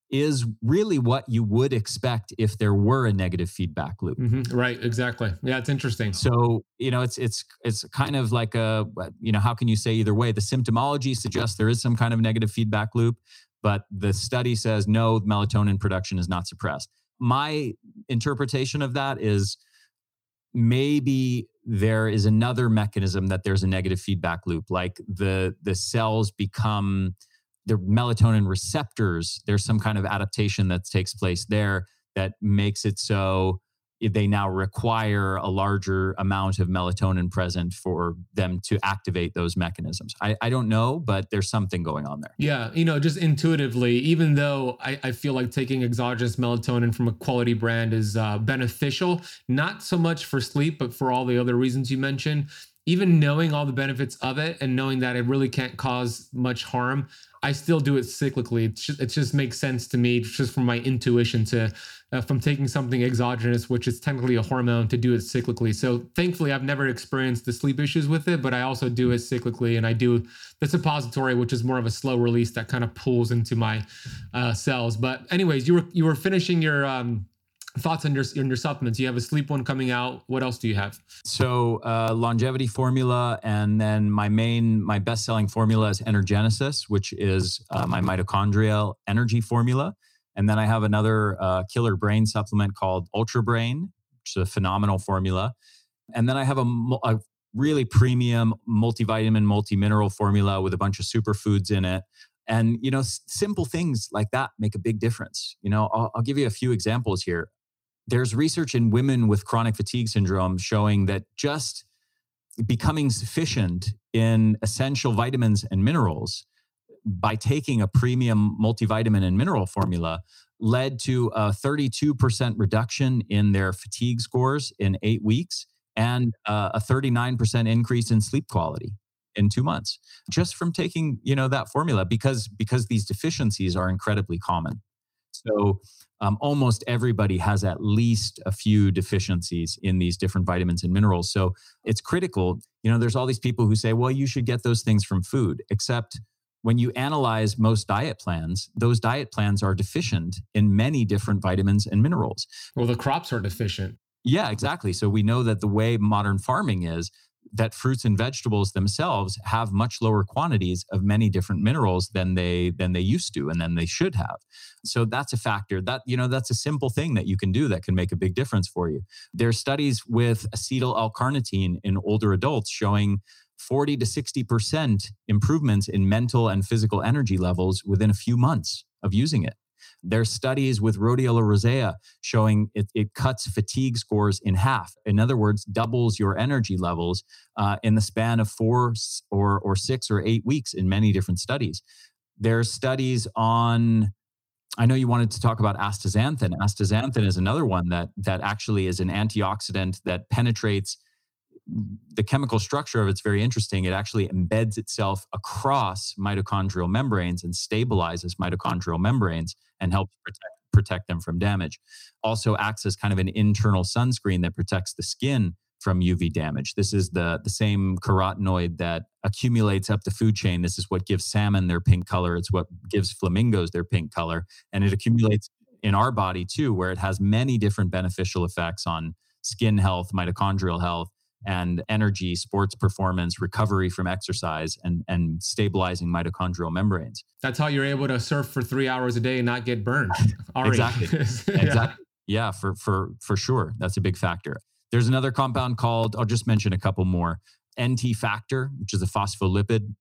S2: is really what you would expect if there were a negative feedback loop.
S1: Mm-hmm. Right, exactly. Yeah, it's interesting.
S2: So, you know, it's it's it's kind of like a you know, how can you say either way? The symptomology suggests there is some kind of negative feedback loop, but the study says no, melatonin production is not suppressed. My interpretation of that is maybe there is another mechanism that there's a negative feedback loop like the the cells become the melatonin receptors, there's some kind of adaptation that takes place there that makes it so they now require a larger amount of melatonin present for them to activate those mechanisms. I, I, don't know, but there's something going on there.
S1: Yeah, you know, just intuitively, even though I, I feel like taking exogenous melatonin from a quality brand is uh, beneficial, not so much for sleep, but for all the other reasons you mentioned even knowing all the benefits of it and knowing that it really can't cause much harm, I still do it cyclically. It just, it just makes sense to me, just from my intuition to uh, from taking something exogenous, which is technically a hormone, to do it cyclically. So thankfully, I've never experienced the sleep issues with it, but I also do it cyclically, and I do the suppository, which is more of a slow release that kind of pulls into my uh, cells. But anyways, you were you were finishing your um, thoughts on your on your supplements. You have a sleep one coming out. What else do you have?
S2: So uh, longevity formula, and then my main my best selling formula is Energenesis, which is uh, my mitochondrial energy formula. And then I have another uh, killer brain supplement called Ultra Brain, which is a phenomenal formula. And then I have a, a really premium multivitamin, multi mineral formula with a bunch of superfoods in it. And you know, simple things like that make a big difference. You know, I'll, I'll give you a few examples here there's research in women with chronic fatigue syndrome showing that just becoming sufficient in essential vitamins and minerals by taking a premium multivitamin and mineral formula led to a 32% reduction in their fatigue scores in eight weeks and uh, a 39% increase in sleep quality in two months just from taking you know that formula because because these deficiencies are incredibly common. So um, almost everybody has at least a few deficiencies in these different vitamins and minerals. So it's critical. You know, there's all these people who say, well, you should get those things from food, except when you analyze most diet plans, those diet plans are deficient in many different vitamins and minerals.
S1: Well, the crops are deficient.
S2: Yeah, exactly. So we know that the way modern farming is, that fruits and vegetables themselves have much lower quantities of many different minerals than they than they used to and than they should have. So that's a factor. That you know that's a simple thing that you can do that can make a big difference for you. There's studies with acetyl l-carnitine in older adults showing 40 to 60% improvements in mental and physical energy levels within a few months of using it there's studies with rhodiola rosea showing it, it cuts fatigue scores in half. In other words, doubles your energy levels uh, in the span of four or, or six or eight weeks in many different studies. There's studies on I know you wanted to talk about astaxanthin. Astaxanthin is another one that that actually is an antioxidant that penetrates the chemical structure of it's very interesting. It actually embeds itself across mitochondrial membranes and stabilizes mitochondrial membranes and helps protect protect them from damage. Also acts as kind of an internal sunscreen that protects the skin from UV damage. This is the the same carotenoid that accumulates up the food chain. This is what gives salmon their pink color. It's what gives flamingos their pink color, and it accumulates in our body too, where it has many different beneficial effects on skin health, mitochondrial health, and energy, sports performance, recovery from exercise, and, and stabilizing mitochondrial membranes.
S1: That's how you're able to surf for three hours a day and not get burned. (laughs)
S2: exactly. (laughs) yeah. Exactly. Yeah, for for for sure. That's a big factor. There's another compound called, I'll just mention a couple more NT Factor, which is a phospholipid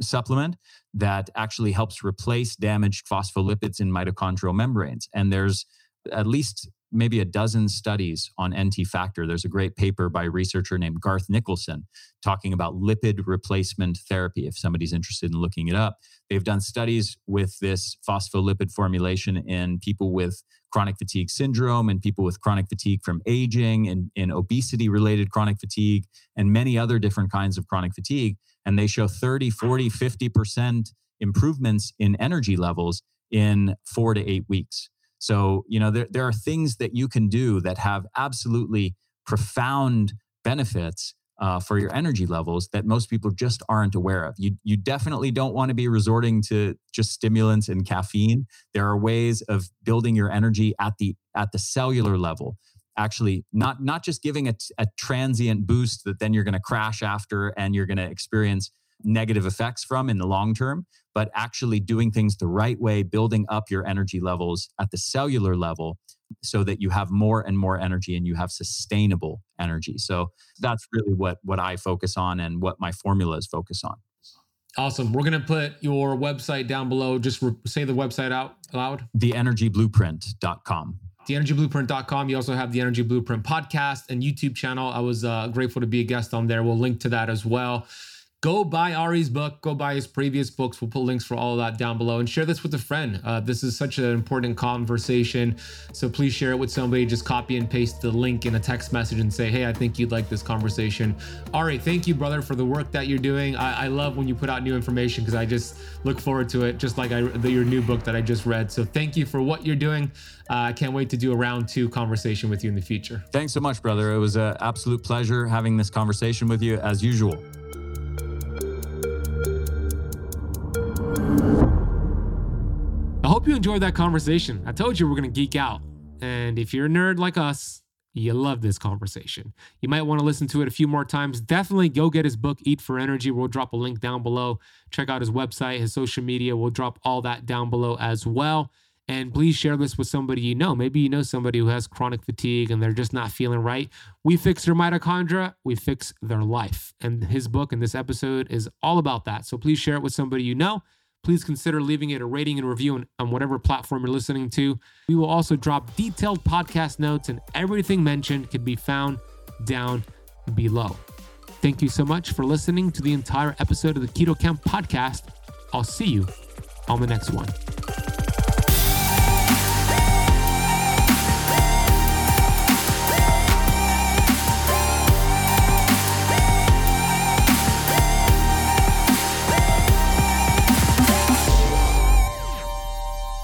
S2: supplement that actually helps replace damaged phospholipids in mitochondrial membranes. And there's at least maybe a dozen studies on NT factor. There's a great paper by a researcher named Garth Nicolson talking about lipid replacement therapy. If somebody's interested in looking it up, they've done studies with this phospholipid formulation in people with chronic fatigue syndrome and people with chronic fatigue from aging and in obesity related chronic fatigue and many other different kinds of chronic fatigue. And they show 30, 40, 50% improvements in energy levels in four to eight weeks. So, you know, there, there are things that you can do that have absolutely profound benefits uh, for your energy levels that most people just aren't aware of. You, you definitely don't want to be resorting to just stimulants and caffeine. There are ways of building your energy at the at the cellular level. Actually, not not just giving a, a transient boost that then you're going to crash after and you're going to experience negative effects from in the long term, but actually doing things the right way, building up your energy levels at the cellular level so that you have more and more energy and you have sustainable energy. So that's really what what I focus on and what my formulas focus on.
S1: Awesome. We're going to put your website down below. Just re- say the website out loud.
S2: Theenergyblueprint.com
S1: theenergyblueprint.com. You also have the Energy Blueprint podcast and YouTube channel. I was uh, grateful to be a guest on there. We'll link to that as well go buy Ari's book, go buy his previous books. We'll put links for all of that down below and share this with a friend. Uh, this is such an important conversation. So please share it with somebody. Just copy and paste the link in a text message and say, hey, I think you'd like this conversation. Ari, thank you, brother, for the work that you're doing. I, I love when you put out new information because I just look forward to it, just like I, the, your new book that I just read. So thank you for what you're doing. Uh, I can't wait to do a round two conversation with you in the future.
S2: Thanks so much, brother. It was an absolute pleasure having this conversation with you as usual.
S1: I hope you enjoyed that conversation. I told you we're going to geek out. And if you're a nerd like us, you love this conversation. You might want to listen to it a few more times. Definitely go get his book, Eat for Energy. We'll drop a link down below. Check out his website, his social media. We'll drop all that down below as well. And please share this with somebody you know. Maybe you know somebody who has chronic fatigue and they're just not feeling right. We fix their mitochondria, we fix their life. And his book and this episode is all about that. So please share it with somebody you know please consider leaving it a rating and review on, on, whatever platform you're listening to. We will also drop detailed podcast notes, and everything mentioned can be found down below. Thank you so much for listening to the entire episode of the Keto Kamp podcast. I'll see you on the next one.